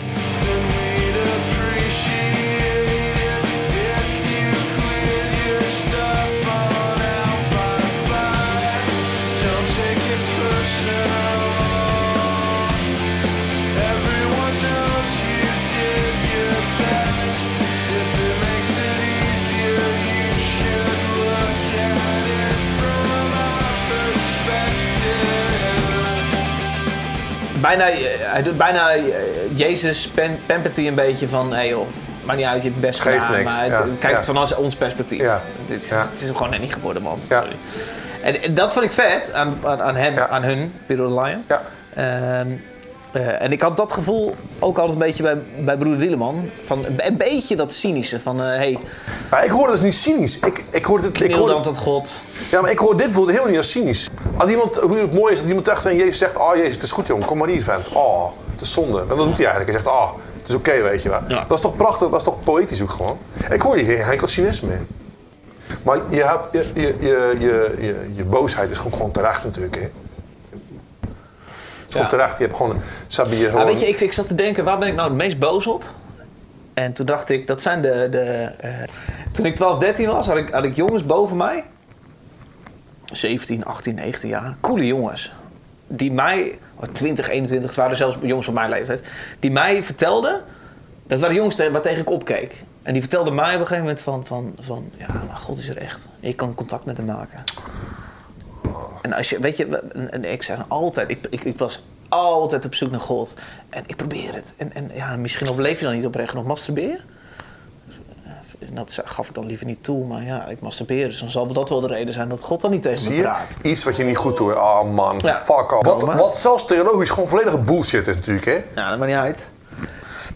Bijna, eh, hij doet bijna eh, Jezus pen, pampert hij een beetje van, hé hey joh, maakt niet uit, je hebt het best Geeft gedaan, niks, maar het, ja, kijk van ons, ons perspectief. Dit is. Het is hem gewoon net niet geworden, man. Sorry. En, en dat vond ik vet aan, aan, aan hem, aan hun, the Lion. Ja. Ehm, eh, en ik had dat gevoel ook altijd een beetje bij, bij broeder Dieleman. Van een, beetje dat cynische. Van, hé, hey, Maar ik hoorde dus niet cynisch. Ik, ik hoorde het... Ik hoorde, tot God. Ja, maar ik hoor dit voelde helemaal niet als cynisch. Als iemand, hoe het mooi is dat iemand echt tegen Jezus zegt: Oh Jezus, het is goed jongen, kom maar hier, vent. Oh, het is zonde. En dat doet hij eigenlijk. Hij zegt: Oh, het is oké, weet je wel. Ja. Dat is toch prachtig, dat is toch poëtisch ook gewoon. Ik hoor hier geen enkel cynisme in. Maar je, hebt, je, je, je, je, je, je boosheid is gewoon, gewoon terecht natuurlijk. Hè. Ja. terecht. Je hebt gewoon, Ja, gewoon... weet je, ik, ik zat te denken, waar ben ik nou het meest boos op? En toen dacht ik, dat zijn de... de eh, toen ik 12, 13 was, had ik, had ik jongens boven mij. 17, 18, 19 jaar. Coole jongens. Die mij, oh, 20, 21, het waren zelfs jongens van mijn leeftijd. Die mij vertelden, dat waren jongens waar tegen ik opkeek. En die vertelden mij op een gegeven moment van, van, van ja, maar God is er echt. Je kan contact met hem maken. En als je, weet je, en- en ik zeg altijd, ik, ik, ik was altijd op zoek naar God. En ik probeer het. En, en ja, misschien overleef je dan niet oprecht nog masturbeer. Dat gaf ik dan liever niet toe, maar ja, ik masturbeer. Dus dan zal dat wel de reden zijn dat God dan niet tegen me praat. Iets wat je niet goed doet. Ah man, Ja. fuck off. Wat, wat zelfs theologisch gewoon volledige bullshit is natuurlijk, hè? Ja, dat maakt niet uit.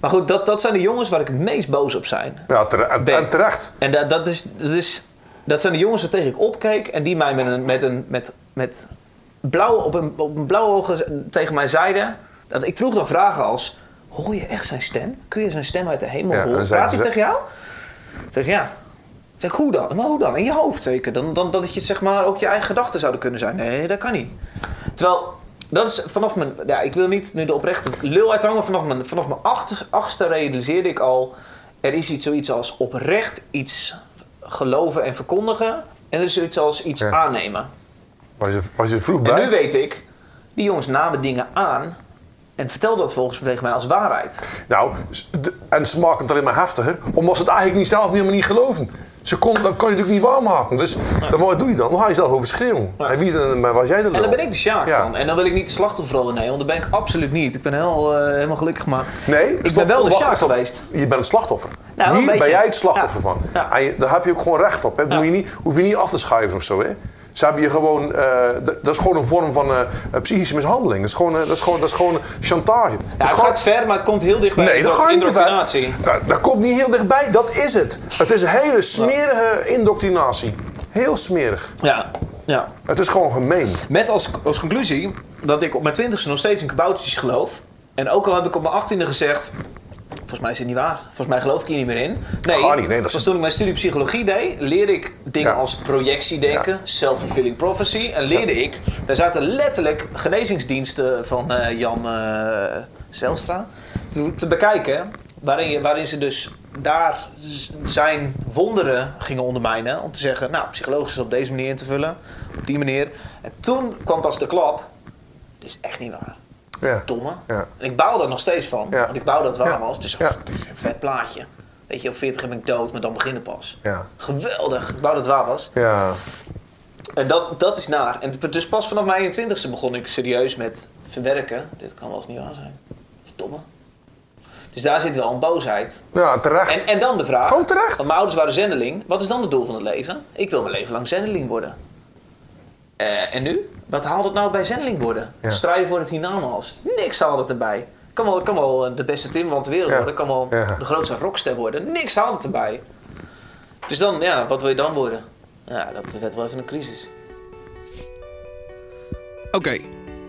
Maar goed, dat, dat zijn de jongens waar ik het meest boos op zijn. Ja, tere- en, en terecht. En dat, dat, is, dat, is, dat zijn de jongens waar tegen ik opkeek en die mij met een, met een, met, met blauw, op, een, op een blauwe ogen tegen mij zeiden. Dat, ik vroeg dan vragen als: Hoor je echt zijn stem? Kun je zijn stem uit de hemel Ja, en horen? Praat hij ze- tegen jou? Zeg ja. Zeg hoe dan? Maar hoe dan? In je hoofd zeker? Dan, dan dat je zeg maar ook je eigen gedachten zouden kunnen zijn. Nee, dat kan niet. Terwijl, dat is vanaf mijn... Ja, ik wil niet nu de oprechte lul uithangen. maar Vanaf mijn, vanaf mijn acht- achtste realiseerde ik al... Er is iets, zoiets als oprecht iets geloven en verkondigen. En er is zoiets als iets Ja. aannemen. Was je, was je vroeg En nu weet ik, die jongens namen dingen aan... En vertelden dat volgens tegen mij als waarheid. Nou, de- en ze maken het alleen maar heftiger, omdat ze het eigenlijk niet zelf niet, helemaal niet geloven. Ze kon, dat kan je natuurlijk niet waarmaken. Dus dan, wat doe je dan? Dan ga je zelf over schreeuwen. En wie dan, was jij er En daar ben ik de sjaak Ja. van. En dan wil ik niet de slachtofferrol in nemen, want dat ben ik absoluut niet. Ik ben heel, eh, helemaal gelukkig, maar Nee, ik stop, ben wel de sjaak geweest. Je bent het slachtoffer. Nou, Hier ben jij het slachtoffer Ja. van. Ja. En je, daar heb je ook gewoon recht op. Hè. Moet je niet, hoef je niet af te schuiven of zo. Hè. Ze hebben je gewoon, eh, dat is gewoon een vorm van eh, psychische mishandeling. Dat is gewoon, eh, dat is gewoon, dat is gewoon chantage. Ja, het gewoon- gaat ver, maar het komt heel dichtbij Nee, dat gaat niet indoctrinatie. Dat, dat komt niet heel dichtbij, dat is het. Het is een hele smerige indoctrinatie. Heel smerig. Ja, ja. Het is gewoon gemeen. Met als, als conclusie dat ik op mijn twintigste nog steeds in kaboutertjes geloof. En ook al heb ik op mijn achttiende gezegd... Volgens mij is het niet waar. Volgens mij geloof ik hier niet meer in. Nee, niet, nee, dat is- toen ik mijn studie psychologie deed... leerde ik dingen Ja. als projectiedenken, Ja. self-fulfilling prophecy. En leerde ik... Daar zaten letterlijk genezingsdiensten van eh, Jan eh Zelstra... Te, te bekijken... Waarin, je, waarin ze dus daar zijn wonderen gingen ondermijnen. Om te zeggen, nou, psychologisch is op deze manier in te vullen. Op die manier. En toen kwam pas de klap. Dit is echt niet waar. Ja. Domme. Ja. En ik bouw er nog steeds van. Want ik bouw dat waar was. Dus het is een vet plaatje. Weet je, op 40 ben ik dood, maar dan beginnen pas. Ja. Geweldig. Ik bouw dat waar was. Ja. En dat, dat is naar. En dus pas vanaf mijn 21ste begon ik serieus met verwerken. Dit kan wel eens niet waar zijn. Domme. Dus daar zit wel een boosheid. Ja, terecht. En, en dan de vraag. Gewoon terecht. Want mijn ouders waren zendeling. Wat is dan het doel van het leven? Ik wil mijn leven lang zendeling worden. Eh, en nu? Wat haalt het nou bij zendeling worden? Ja. Strijden voor het hiernamaals. Niks haalt het erbij. Ik kan wel, kan wel de beste timmerman ter wereld Ja. worden. Ik kan wel Ja. de grootste rockster worden. Niks haalt het erbij. Dus dan, ja, wat wil je dan worden? Ja, dat werd wel even een crisis. Oké,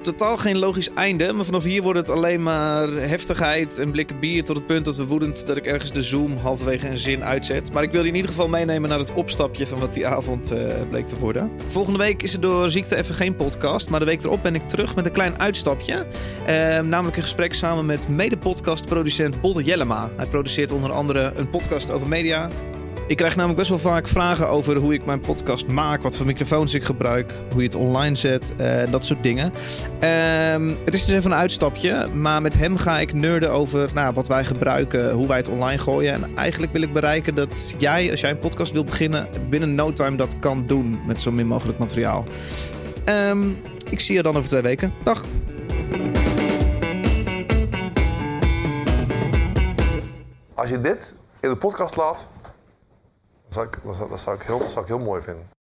totaal geen logisch einde, maar vanaf hier wordt het alleen maar heftigheid en blikken bier tot het punt dat we woedend dat ik ergens de Zoom halverwege een zin uitzet. Maar ik wil je in ieder geval meenemen naar het opstapje van wat die avond eh, bleek te worden. Volgende week is er door ziekte even geen podcast, maar de week erop ben ik terug met een klein uitstapje. Eh, namelijk een gesprek samen met mede-podcastproducent Botte Jellema. Hij produceert onder andere een podcast over media, ik krijg namelijk best wel vaak vragen over hoe ik mijn podcast maak, wat voor microfoons ik gebruik, hoe je het online zet, eh, dat soort dingen. Ehm, het is dus even een uitstapje, maar met hem ga ik nerden over nou, wat wij gebruiken, hoe wij het online gooien. En eigenlijk wil ik bereiken dat jij, als jij een podcast wil beginnen, binnen no time dat kan doen met zo min mogelijk materiaal. Ehm, ik zie je dan over twee weken. Dag! Als je dit in de podcast laat, zou ik, dat zou, dat zou ik, heel, dat zou ik heel mooi vinden.